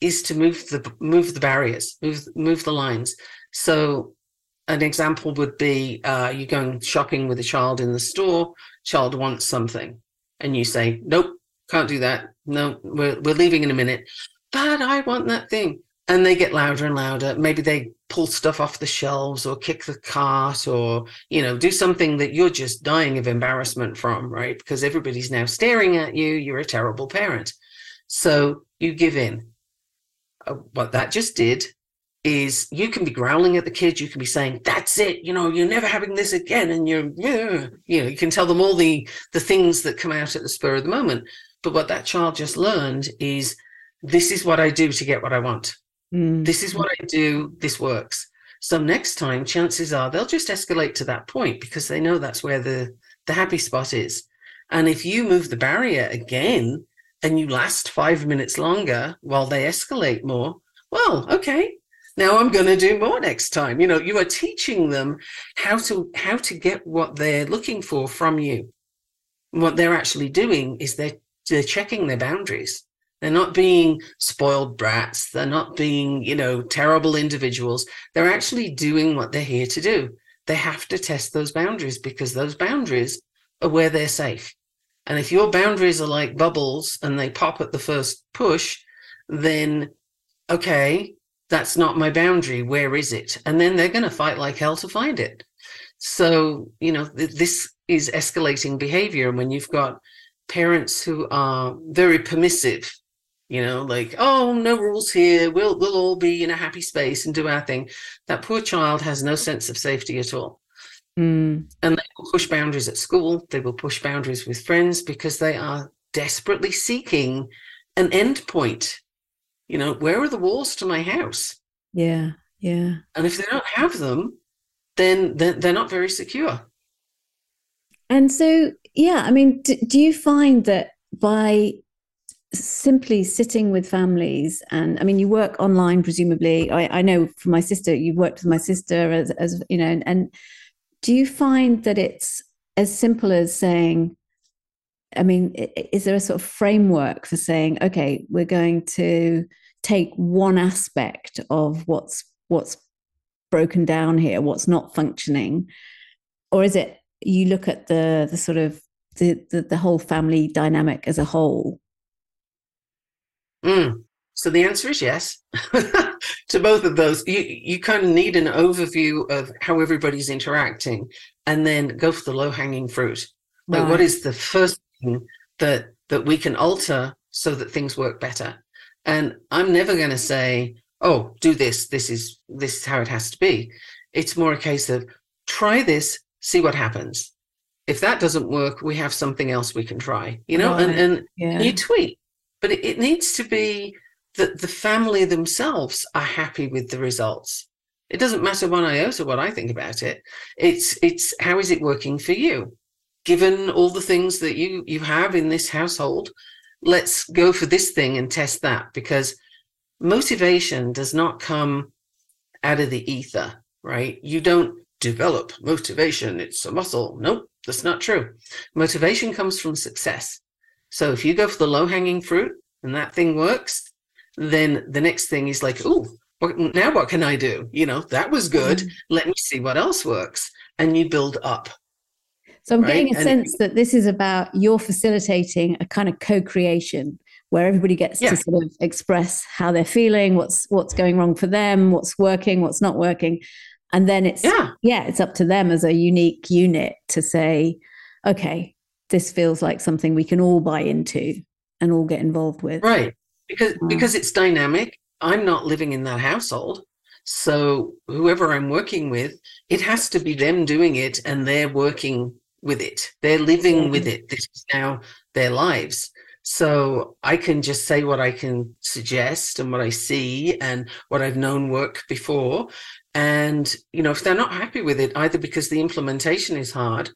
is to move the move the barriers move move the lines. So an example would be uh, you're going shopping with a child in the store child wants something and you say nope can't do that. No we're, we're leaving in a minute but i want that thing. And they get louder and louder. Maybe they pull stuff off the shelves or kick the cart or you know do something that you're just dying of embarrassment from right? Because everybody's now staring at you. You're a terrible parent. So you give in. Uh, what that just did is you can be growling at the kids you can be saying that's it. You know you're never having this again. And you're you know you can tell them all the the things that come out at the spur of the moment. But what that child just learned is this is what i do to get what i want Mm. This is what I do. This works. So next time, chances are they'll just escalate to that point because they know that's where the the happy spot is. And if you move the barrier again and you last five minutes longer while they escalate more, well, okay, now i'm going to do more next time you know you are teaching them how to how to get what they're looking for from you what they're actually doing is they're they're checking their boundaries they're not being spoiled brats. They're not being, you know, terrible individuals. They're actually doing what they're here to do. They have to test those boundaries because those boundaries are where they're safe. And if your boundaries are like bubbles and they pop at the first push, then okay, that's not my boundary. Where is it? And then they're going to fight like hell to find it. So, you know, th- this is escalating behavior. And when you've got parents who are very permissive you know like oh no rules here. We'll we'll all be in a happy space and do our thing. That poor child has no sense of safety at all. Mm. and they will push boundaries at school. They will push boundaries with friends because they are desperately seeking an end point. You know where are the walls to my house? Yeah yeah. And if they don't have them then they're, they're not very secure. And so yeah i mean do, do you find that by simply sitting with families and i mean you work online presumably. I, I know from my sister you've worked with my sister as, as you know and, and do you find that it's as simple as saying i mean is there a sort of framework for saying okay we're going to take one aspect of what's what's broken down here what's not functioning or is it you look at the the sort of the, the, the whole family dynamic as a whole Mm. So the answer is yes to both of those. You you kind of need an overview of how everybody's interacting, and then go for the low hanging fruit. Like, what is the first thing that that we can alter so that things work better? And I'm never going to say, "Oh, do this. This is this is how it has to be." It's more a case of try this, see what happens. If that doesn't work, we have something else we can try. You know, right. and and yeah. you tweak but it, it needs to be that the family themselves are happy with the results. It doesn't matter one iota what I think about it. It's it's how is it working for you? Given all the things that you you have in this household, let's go for this thing and test that because motivation does not come out of the ether, right? You don't develop motivation, it's a muscle. Nope, that's not true. Motivation comes from success. So if you go for the low hanging fruit and that thing works, then the next thing is like, oh, now what can I do? You know, that was good. Mm-hmm. Let me see what else works. And you build up. So I'm right? getting a and, sense that this is about you're facilitating a kind of co-creation where everybody gets yeah. to sort of express how they're feeling, what's what's going wrong for them, what's working, what's not working. And then it's yeah, yeah it's up to them as a unique unit to say, okay, this feels like something we can all buy into and all get involved with. Right. Because mm. because it's dynamic. I'm not living in that household. So whoever I'm working with, it has to be them doing it and they're working with it. They're living with it. This is now their lives. So I can just say what I can suggest and what I see and what I've known work before. And, you know, if they're not happy with it, either because the implementation is hard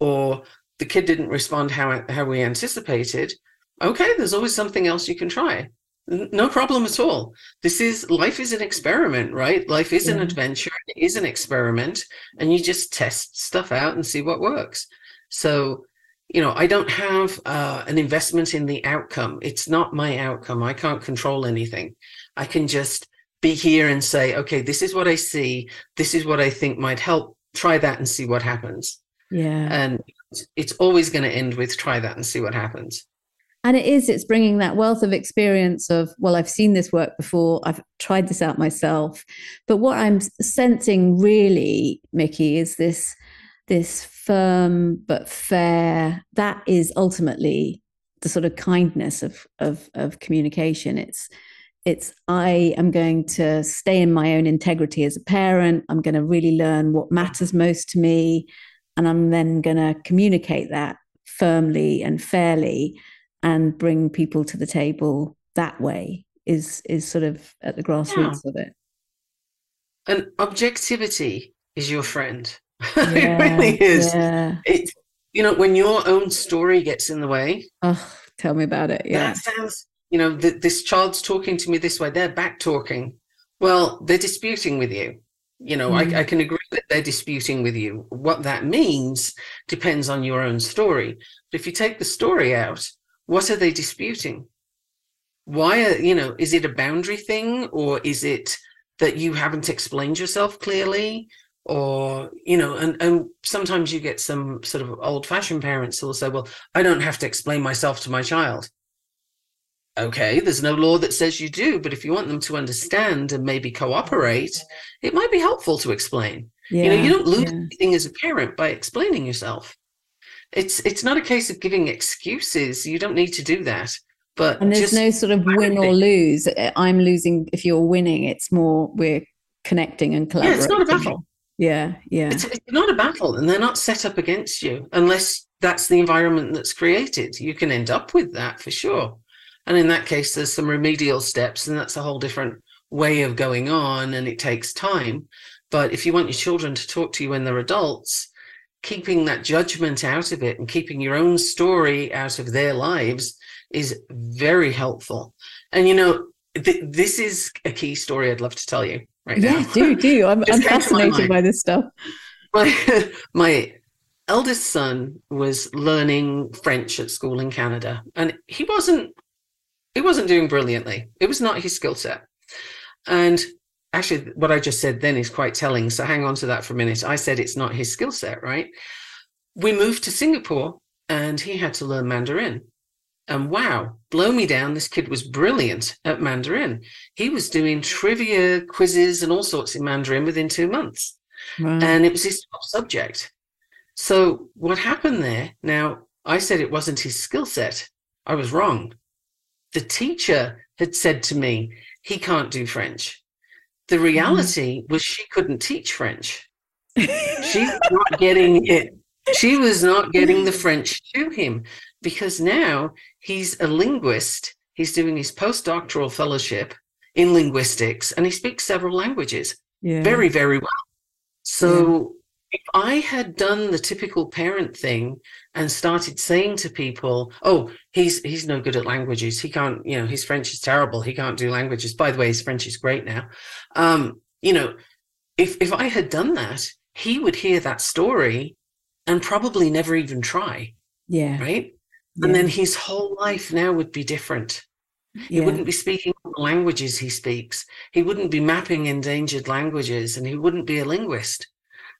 or the kid didn't respond how how we anticipated, okay, there's always something else you can try. No problem at all. This is life is an experiment, right? Life is an adventure, it is an experiment, and you just test stuff out and see what works. So, you know, I don't have uh, an investment in the outcome. It's not my outcome. I can't control anything. I can just be here and say, okay, this is what I see. This is what I think might help. Try that and see what happens. Yeah. And it's always going to end with try that and see what happens. And it is it's bringing that wealth of experience of well i've seen this work before i've tried this out myself. But what i'm sensing really Mikki is this this firm but fair that is ultimately the sort of kindness of of of communication. It's it's i am going to stay in my own integrity as a parent. I'm going to really learn what matters most to me and i'm then going to communicate that firmly and fairly and bring people to the table that way is is sort of at the grassroots yeah. of it. And objectivity is your friend. Yeah, it really is. yeah. it you know when your own story gets in the way oh tell me about it yeah. that sounds you know th- this child's talking to me this way they're back talking. Well they're disputing with you you know mm. I, I can agree that they're disputing with you what that means depends on your own story but if you take the story out what are they disputing? Why are, you know, is it a boundary thing or is it that you haven't explained yourself clearly? Or, you know, and, and sometimes you get some sort of old fashioned parents who will say, well, I don't have to explain myself to my child. Okay, there's no law that says you do, but if you want them to understand and maybe cooperate, it might be helpful to explain. Yeah, you know, you don't lose yeah. anything as a parent by explaining yourself it's it's not a case of giving excuses. You don't need to do that. But and there's no sort of win or lose. I'm losing if you're winning. It's more we're connecting and collaborating. Yeah, it's not a battle. Yeah, yeah. It's, it's not a battle, and they're not set up against you unless that's the environment that's created. You can end up with that for sure. And in that case, there's some remedial steps, and that's a whole different way of going on, and it takes time. But if you want your children to talk to you when they're adults, keeping that judgment out of it and keeping your own story out of their lives is very helpful. And you know, th- this is a key story I'd love to tell you right now. yeah, now. do do. I'm, I'm fascinated by this stuff. My my eldest son was learning French at school in Canada, and he wasn't he wasn't doing brilliantly. It was not his skill set. And actually what I just said then is quite telling. So hang on to that for a minute. I said it's not his skill set, right? We moved to Singapore and he had to learn Mandarin. And wow, blow me down, this kid was brilliant at Mandarin. He was doing trivia quizzes and all sorts in Mandarin within two months. Wow. And it was his top subject. So what happened there? Now, I said it wasn't his skill set. I was wrong. The teacher had said to me, he can't do French. The mm-hmm. reality was she couldn't teach French. she was not getting it. She was not getting the French to him because now he's a linguist. He's doing his postdoctoral fellowship in linguistics and he speaks several languages yeah. very, very well. So if I had done the typical parent thing and started saying to people, "Oh, he's he's no good at languages. He can't, you know, his French is terrible. He can't do languages." By the way, his French is great now. Um, you know, if if I had done that, he would hear that story and probably never even try. Yeah. Right. Yeah. And then his whole life now would be different. He yeah. wouldn't be speaking the languages he speaks. He wouldn't be mapping endangered languages and he wouldn't be a linguist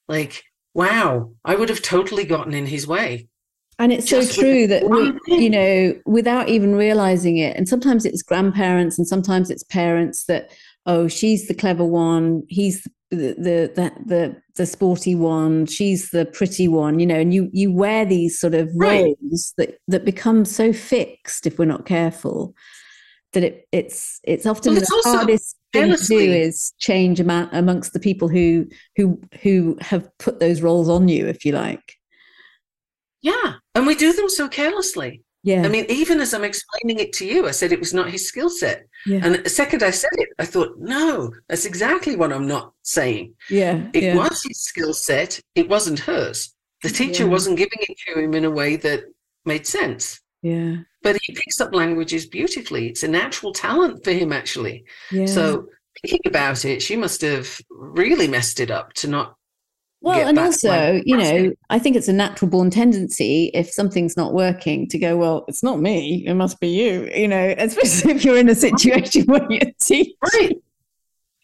like, wow, I would have totally gotten in his way. And it's so true that we, you know, without even realizing it, and sometimes it's grandparents and sometimes it's parents that, oh, she's the clever one, he's the the the the, the sporty one, she's the pretty one, you know, and you you wear these sort of roles right. that that become so fixed if we're not careful that it, it's it's often well, it's the hardest thing to do is change amongst the people who who who have put those roles on you, if you like. Yeah, and we do them so carelessly. Yeah. I mean, even as I'm explaining it to you, I said it was not his skill set. Yeah. And the second I said it, I thought, no, that's exactly what I'm not saying. Yeah. It yeah. was his skill set. It wasn't hers. The teacher Yeah. wasn't giving it to him in a way that made sense. Yeah. But he picks up languages beautifully. It's a natural talent for him, actually. Yeah. So thinking about it, she must have really messed it up to not. Well, and also, you know. I think it's a natural born tendency if something's not working to go, well, it's not me, it must be you, you know, especially if you're in a situation where you're teaching. Right.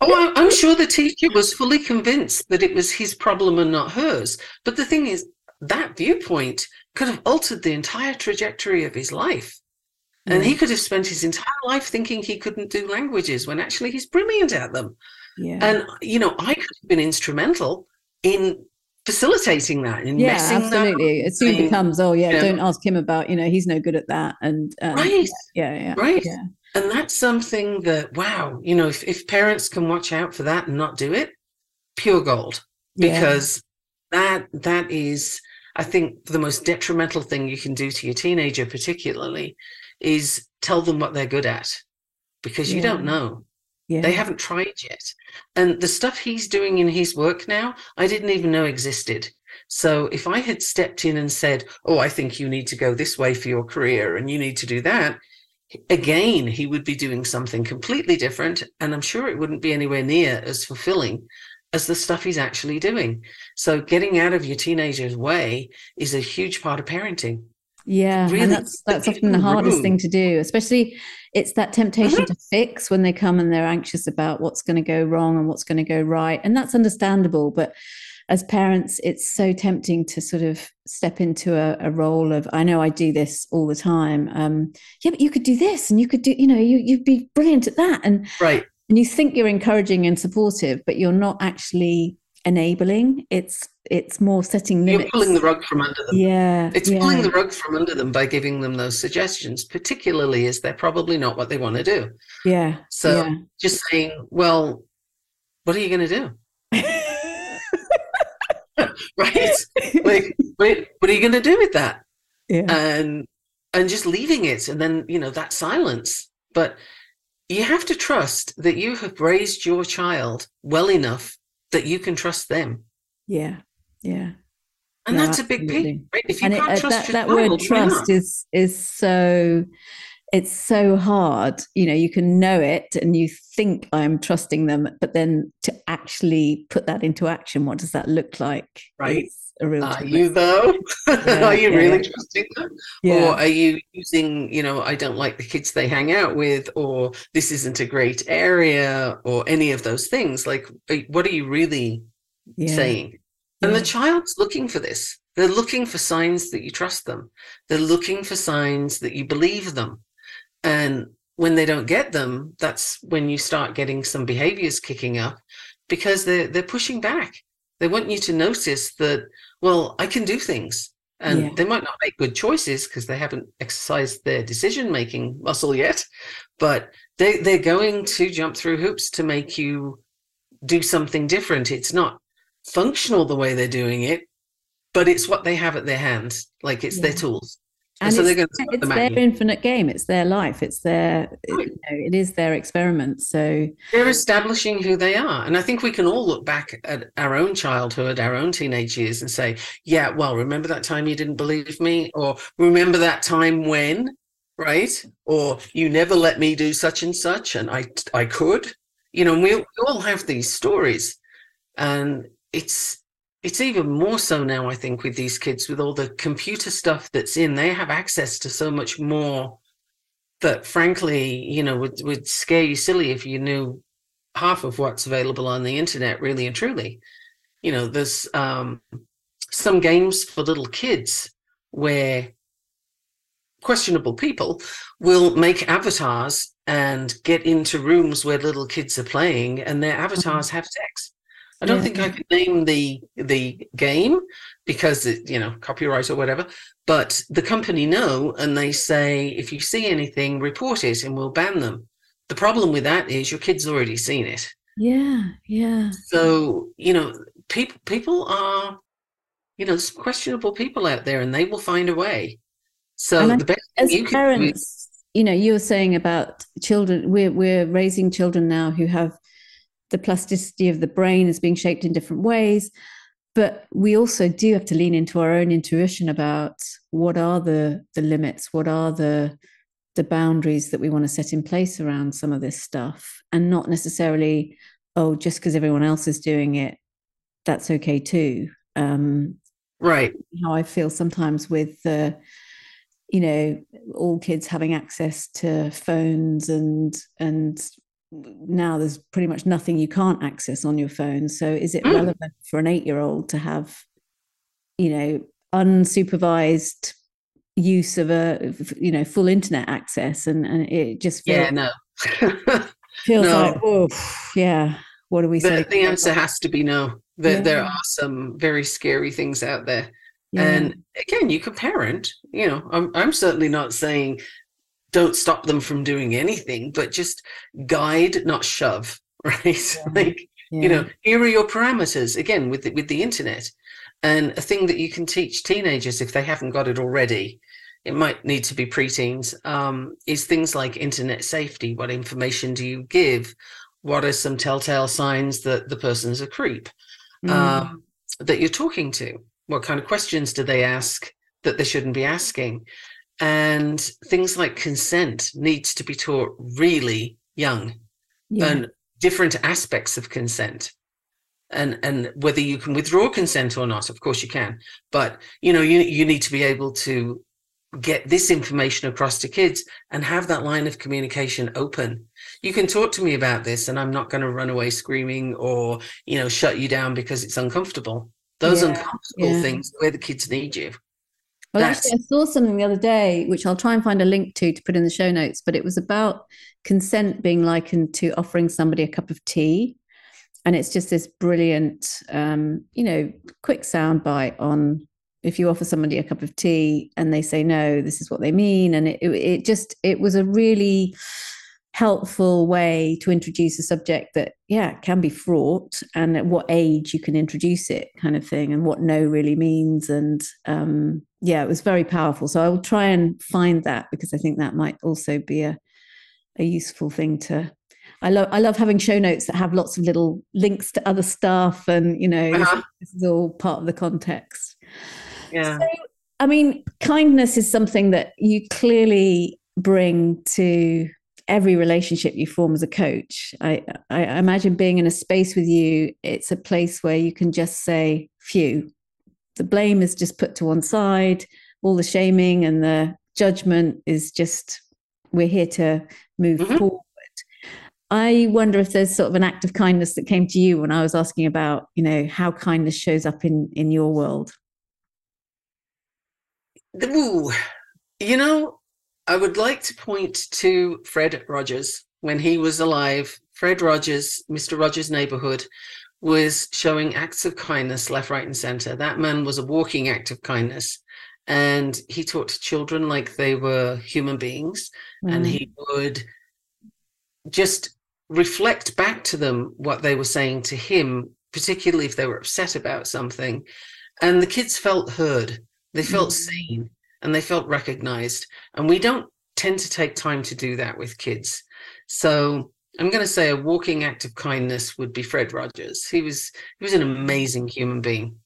Oh, I'm sure the teacher was fully convinced that it was his problem and not hers. But the thing is, that viewpoint could have altered the entire trajectory of his life. And he could have spent his entire life thinking he couldn't do languages when actually he's brilliant at them. yeah. And, you know, I could have been instrumental in facilitating that, in yeah, absolutely. It soon becomes, oh yeah, don't ask him about, you know, he's no good at that. And um. Right. yeah, yeah, Right. yeah, And that's something that, wow, you know, if, if parents can watch out for that and not do it, pure gold. Because that that is, I think, the most detrimental thing you can do to your teenager, particularly, is tell them what they're good at. Because you don't know. yeah. They haven't tried yet. And the stuff he's doing in his work now, I didn't even know existed. So if I had stepped in and said, Oh, I think you need to go this way for your career and you need to do that, again, he would be doing something completely different. And I'm sure it wouldn't be anywhere near as fulfilling as the stuff he's actually doing. So getting out of your teenager's way is a huge part of parenting. Yeah, really and that's that's often the hardest room. thing to do, especially it's that temptation Mhm. to fix when they come and they're anxious about what's going to go wrong and what's going to go right, and that's understandable. But as parents, it's so tempting to sort of step into a, a role of I know I do this all the time. Um, yeah, but you could do this, and you could do, you know, you you'd be brilliant at that, and Right. And you think you're encouraging and supportive, but you're not actually enabling. It's it's more setting limits. You're pulling the rug from under them. yeah, It's yeah. pulling the rug from under them by giving them those suggestions, particularly as they're probably not what they want to do. yeah. So just saying, well, what are you going to do? Right? like, wait, what are you going to do with that? yeah. And and just leaving it, and then you know that silence. But you have to trust that you have raised your child well enough that you can trust them, Yeah, yeah, and that's a big absolutely. piece. Right? If you and can't uh, trust that that child, word trust is is so it's so hard. You know, you can know it and you think I'm trusting them, but then to actually put that into action, what does that look like? Right. is A real Are you though? Yeah, are you yeah, really yeah. trusting them? Or are you using, you know, I don't like the kids they hang out with, or this isn't a great area, or any of those things? Like, what are you really saying? And the child's looking for this. They're looking for signs that you trust them. They're looking for signs that you believe them. And when they don't get them, that's when you start getting some behaviors kicking up because they're they're pushing back. They want you to notice that, well, I can do things. And Yeah. they might not make good choices because they haven't exercised their decision making muscle yet, but they, they're going to jump through hoops to make you do something different. It's not functional the way they're doing it, but it's what they have at their hands. Like it's their tools. And, so it's, they're going to it's their you. infinite game. It's their life. It's their, Right. you know, it is their experiment. So They're establishing who they are. And I think we can all look back at our own childhood, our own teenage years, and say, yeah, well, remember that time you didn't believe me? Or remember that time when, right? Or you never let me do such and such, and I, I could. You know, and we, we all have these stories. And it's, it's even more so now, I think, with these kids, with all the computer stuff that's in, they have access to so much more that, frankly, you know, would, would scare you silly if you knew half of what's available on the internet, really and truly. You know, there's um, some games for little kids where questionable people will make avatars and get into rooms where little kids are playing and their avatars have sex. I don't Yeah. think I can name the the game because it, you know, copyright or whatever, but the company know and they say if you see anything, report it and we'll ban them. The problem with that is your kid's already seen it. yeah, yeah, So, you know, people people are, you know, there's questionable people out there and they will find a way. So And the best as you can parents, you know, you were saying about children. We're we're raising children now who have the plasticity of the brain is being shaped in different ways. but we also do have to lean into our own intuition about what are the the limits what are the the boundaries that we want to set in place around some of this stuff and not necessarily oh just because everyone else is doing it that's okay too um right how i feel sometimes with the you know all kids having access to phones and and now there's pretty much nothing you can't access on your phone so is it mm. relevant for an 8 year old to have you know unsupervised use of a you know full internet access and and it just feels, yeah no feels no. like oh yeah what do we the, say the answer has to be no that yeah. there are some very scary things out there yeah. and again you can parent you know I'm, I'm certainly not saying don't stop them from doing anything but just guide not shove right yeah. like you know here are your parameters again with the, with the internet and a thing that you can teach teenagers if they haven't got it already it might need to be preteens, um, is things like internet safety. What information do you give? What are some telltale signs that the person's a creep mm. um, that you're talking to? What kind of questions do they ask that they shouldn't be asking? And things like consent needs to be taught really young yeah. and different aspects of consent. And and whether you can withdraw consent or not of course you can. But you know you you need to be able to get this information across to kids and have that line of communication open. You can talk to me about this and i'm not going to run away screaming or you know shut you down because it's uncomfortable. Those yeah, uncomfortable yeah. things where the kids need you well That's... actually i saw something the other day which i'll try and find a link to to put in the show notes but it was about consent being likened to offering somebody a cup of tea. And it's just this brilliant um, you know quick sound bite on if you offer somebody a cup of tea and they say no this is what they mean. And it, it just it was a really helpful way to introduce a subject that yeah can be fraught and at what age you can introduce it kind of thing and what no really means and um, yeah it was very powerful so i will try and find that because i think that might also be a, a useful thing to I love I love having show notes that have lots of little links to other stuff and you know uh-huh. this, this is all part of the context yeah. So, I mean, kindness is something that you clearly bring to every relationship you form as a coach. I, I imagine being in a space with you, it's a place where you can just say, phew, the blame is just put to one side, all the shaming and the judgment is just, we're here to move mm-hmm. forward. I wonder if there's sort of an act of kindness that came to you when I was asking about, you know, how kindness shows up in in your world. Ooh, you know, I would like to point to Fred Rogers when he was alive. Fred Rogers, Mr. Rogers' neighborhood, was showing acts of kindness left, right, and center. That man was a walking act of kindness. And he talked to children like they were human beings. Mm. And he would just reflect back to them what they were saying to him, particularly if they were upset about something. And the kids felt heard they felt mm-hmm. seen and they felt recognized. And we don't tend to take time to do that with kids. So I'm going to say a walking act of kindness would be Fred Rogers. He was he was an amazing human being.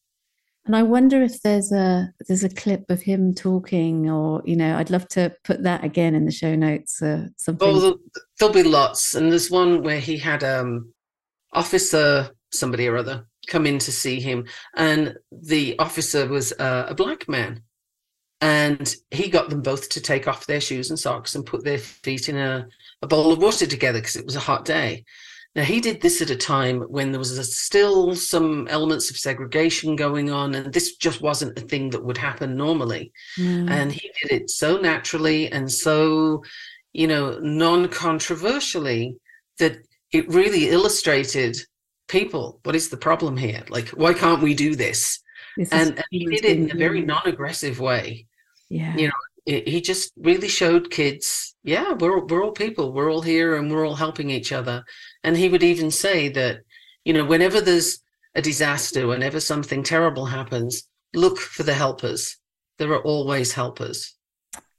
And I wonder if there's a there's a clip of him talking, or you know, I'd love to put that again in the show notes. Uh, something. Oh, there'll, there'll be lots, and there's one where he had um officer somebody or other come in to see him, and the officer was uh, a black man, and he got them both to take off their shoes and socks and put their feet in a, a bowl of water together because it was a hot day. Now he did this at a time when there was a, still some elements of segregation going on, and this just wasn't a thing that would happen normally. Mm. And he did it so naturally and so, you know, non-controversially that it really illustrated people, what is the problem here? Like, why can't we do this? this and, and he did it in a very non-aggressive way. Yeah. You know, it, he just really showed kids, yeah, we're we're all people. We're all here and we're all helping each other. And he would even say that, you know, whenever there's a disaster, whenever something terrible happens, look for the helpers. There are always helpers.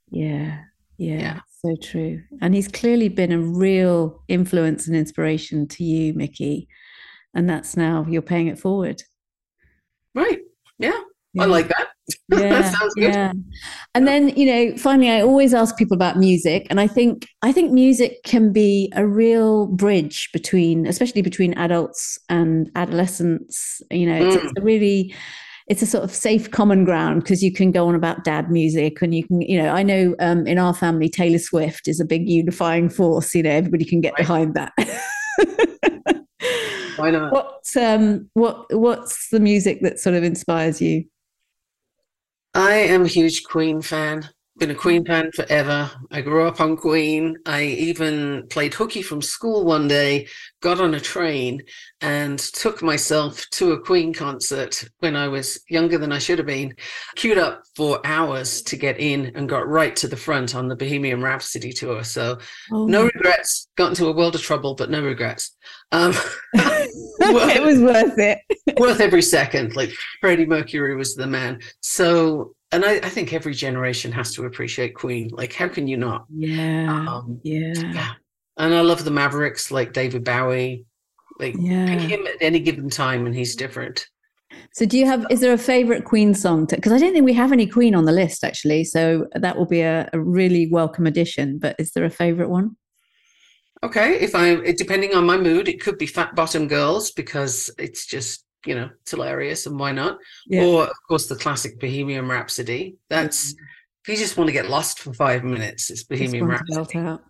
Yeah. Yeah. yeah. So true. And he's clearly been a real influence and inspiration to you, Mikki and that's now you're paying it forward Right. Yeah. I like that. Yeah, Sounds good. yeah. And then, you know, finally, I always ask people about music, and I think I think music can be a real bridge between, especially between adults and adolescents. You know, it's, Mm. it's a really it's a sort of safe common ground because you can go on about dad music and you can you know i know um, in our family taylor swift is a big unifying force you know everybody can get Right. behind that Why not? what um what what's the music that sort of inspires you I am a huge Queen fan. Been a Queen fan forever. I grew up on Queen. I even played hooky from school one day, got on a train, and took myself to a Queen concert when I was younger than I should have been. Queued up for hours to get in and got right to the front on the Bohemian Rhapsody tour. So oh no regrets. Got into a world of trouble, but no regrets. Um, it was worth it. worth every second. Like Freddie Mercury was the man. So, and I, I think every generation has to appreciate Queen. Like, how can you not? Yeah. Um, yeah. yeah. And I love the Mavericks, like David Bowie. Like, pick him at any given time, and he's different. So, do you have? Is there a favorite Queen song? Because I don't think we have any Queen on the list actually. So that will be a, a really welcome addition. But is there a favorite one? Okay, if I, it- depending on my mood, it could be Fat Bottom Girls because it's just, you know, it's hilarious, and why not? Yeah. Or, of course, the classic Bohemian Rhapsody. That's if you just want to get lost for five minutes, it's Bohemian one to belt Rhapsody. out.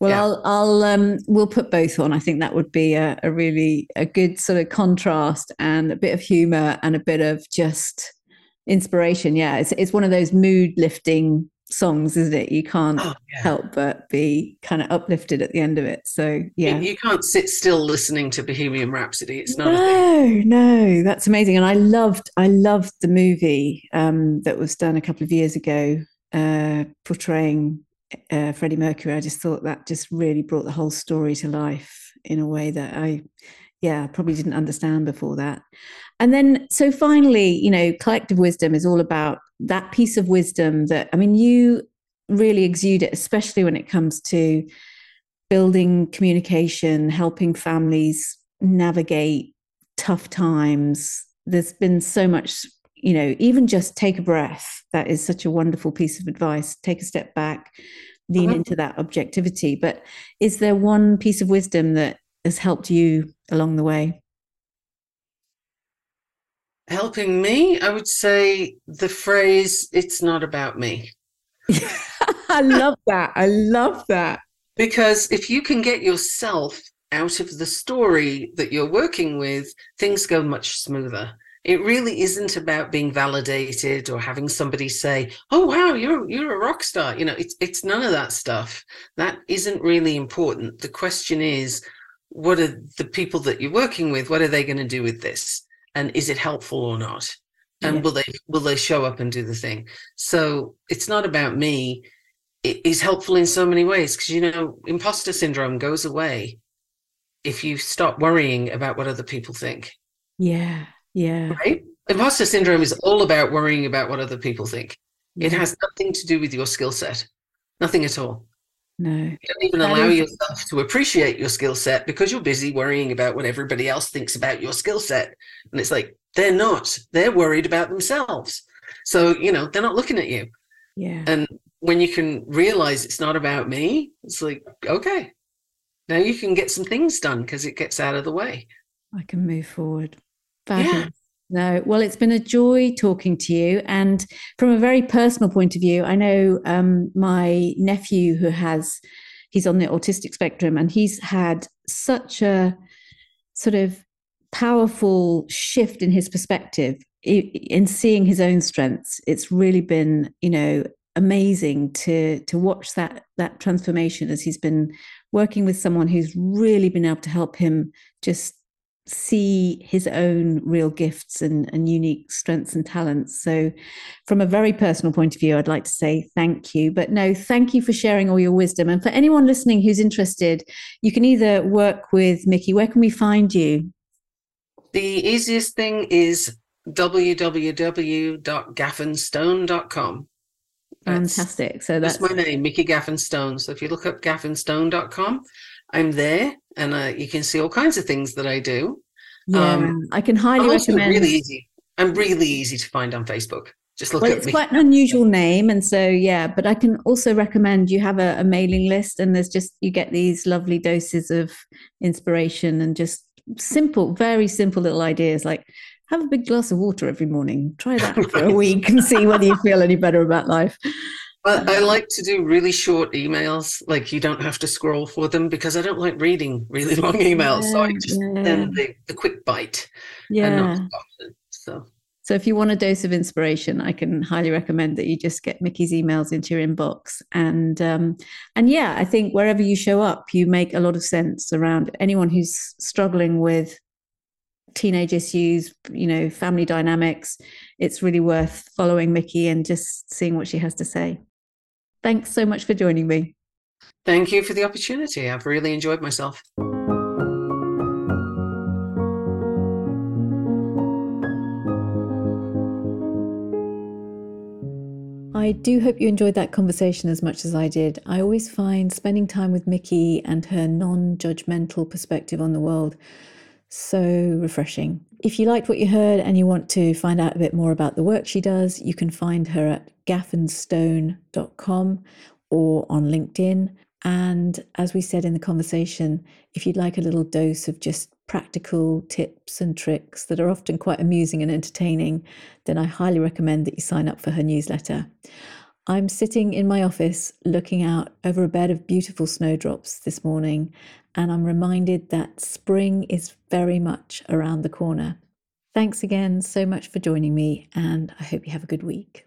Well, Yeah. I'll I'll um we'll put both on. I think that would be a, a really a good sort of contrast and a bit of humor and a bit of just inspiration. Yeah, it's it's one of those mood lifting songs, isn't it? You can't Oh, yeah. help but be kind of uplifted at the end of it. So yeah. You, can't sit still listening to Bohemian Rhapsody. It's not. No, no, that's amazing. And I loved, I loved the movie um, that was done a couple of years ago, uh, portraying uh, Freddie Mercury. I just thought that just really brought the whole story to life in a way that I, yeah, probably didn't understand before that. And then, so finally, you know, collective wisdom is all about that piece of wisdom that, I mean, you really exude it, especially when it comes to building communication, helping families navigate tough times. There's been so much, you know, even just take a breath. That is such a wonderful piece of advice. Take a step back, lean Mhm. into that objectivity. But is there one piece of wisdom that has helped you along the way? Helping me, I would say the phrase, it's not about me. I love that. I love that. Because if you can get yourself out of the story that you're working with, things go much smoother. It really isn't about being validated or having somebody say, "Oh wow, you're you're a rock star." You know, it's it's none of that stuff. That isn't really important. The question is, what are the people that you're working with? What are they going to do with this? And is it helpful or not? And Yeah. will they will they show up and do the thing? So it's not about me it is helpful in so many ways because you know imposter syndrome goes away if you stop worrying about what other people think Yeah. Yeah. right imposter syndrome is all about worrying about what other people think it has nothing to do with your skill set nothing at all No. you don't even That allow is- yourself to appreciate your skill set because you're busy worrying about what everybody else thinks about your skill set and it's like they're not they're worried about themselves so you know they're not looking at you Yeah. and when you can realize it's not about me, it's like, okay, now you can get some things done because it gets out of the way. I can move forward. Yeah. No, well, it's been a joy talking to you. And from a very personal point of view, I know um, my nephew who has, he's on the autistic spectrum and he's had such a sort of powerful shift in his perspective in seeing his own strengths. It's really been, you know, amazing to to watch that that transformation as he's been working with someone who's really been able to help him just see his own real gifts and, and unique strengths and talents. So, from a very personal point of view, I'd like to say thank you. But no, thank you for sharing all your wisdom. And for anyone listening who's interested, you can either work with Mikki. Where can we find you? The easiest thing is www.gaffenstone.com. That's, Fantastic. So that's that's my name, Mikki Gaffen-Stone. So if you look up gaffenstone.com, I'm there and uh, you can see all kinds of things that I do. yeah. um, I can highly recommend. really easy. I'm really easy to find on Facebook. Just look well, at it's me. quite an unusual name, and so yeah. But I can also recommend you have a, a mailing list, and there's just you get these lovely doses of inspiration and just simple, very simple little ideas like have a big glass of water every morning. Try that for a week and see whether you feel any better about life. Well, I like to do really short emails, like you don't have to scroll for them because I don't like reading really long emails. so I just yeah. send the, the quick bite and Yeah. So So if you want a dose of inspiration, I can highly recommend that you just get Mikki's emails into your inbox. And um, and yeah, I think wherever you show up, you make a lot of sense around anyone who's struggling with teenage issues, you know, family dynamics. It's really worth following Mikki and just seeing what she has to say. Thanks so much for joining me. thank you for the opportunity. I've really enjoyed myself. I do hope you enjoyed that conversation as much as I did. I always find spending time with Mikki and her non judgmental perspective on the world so refreshing. If you liked what you heard and you want to find out a bit more about the work she does, you can find her at gaffenstone.com or on LinkedIn. And as we said in the conversation, if you'd like a little dose of just practical tips and tricks that are often quite amusing and entertaining, then I highly recommend that you sign up for her newsletter. I'm sitting in my office looking out over a bed of beautiful snowdrops this morning, and I'm reminded that spring is very much around the corner. Thanks again so much for joining me, and I hope you have a good week.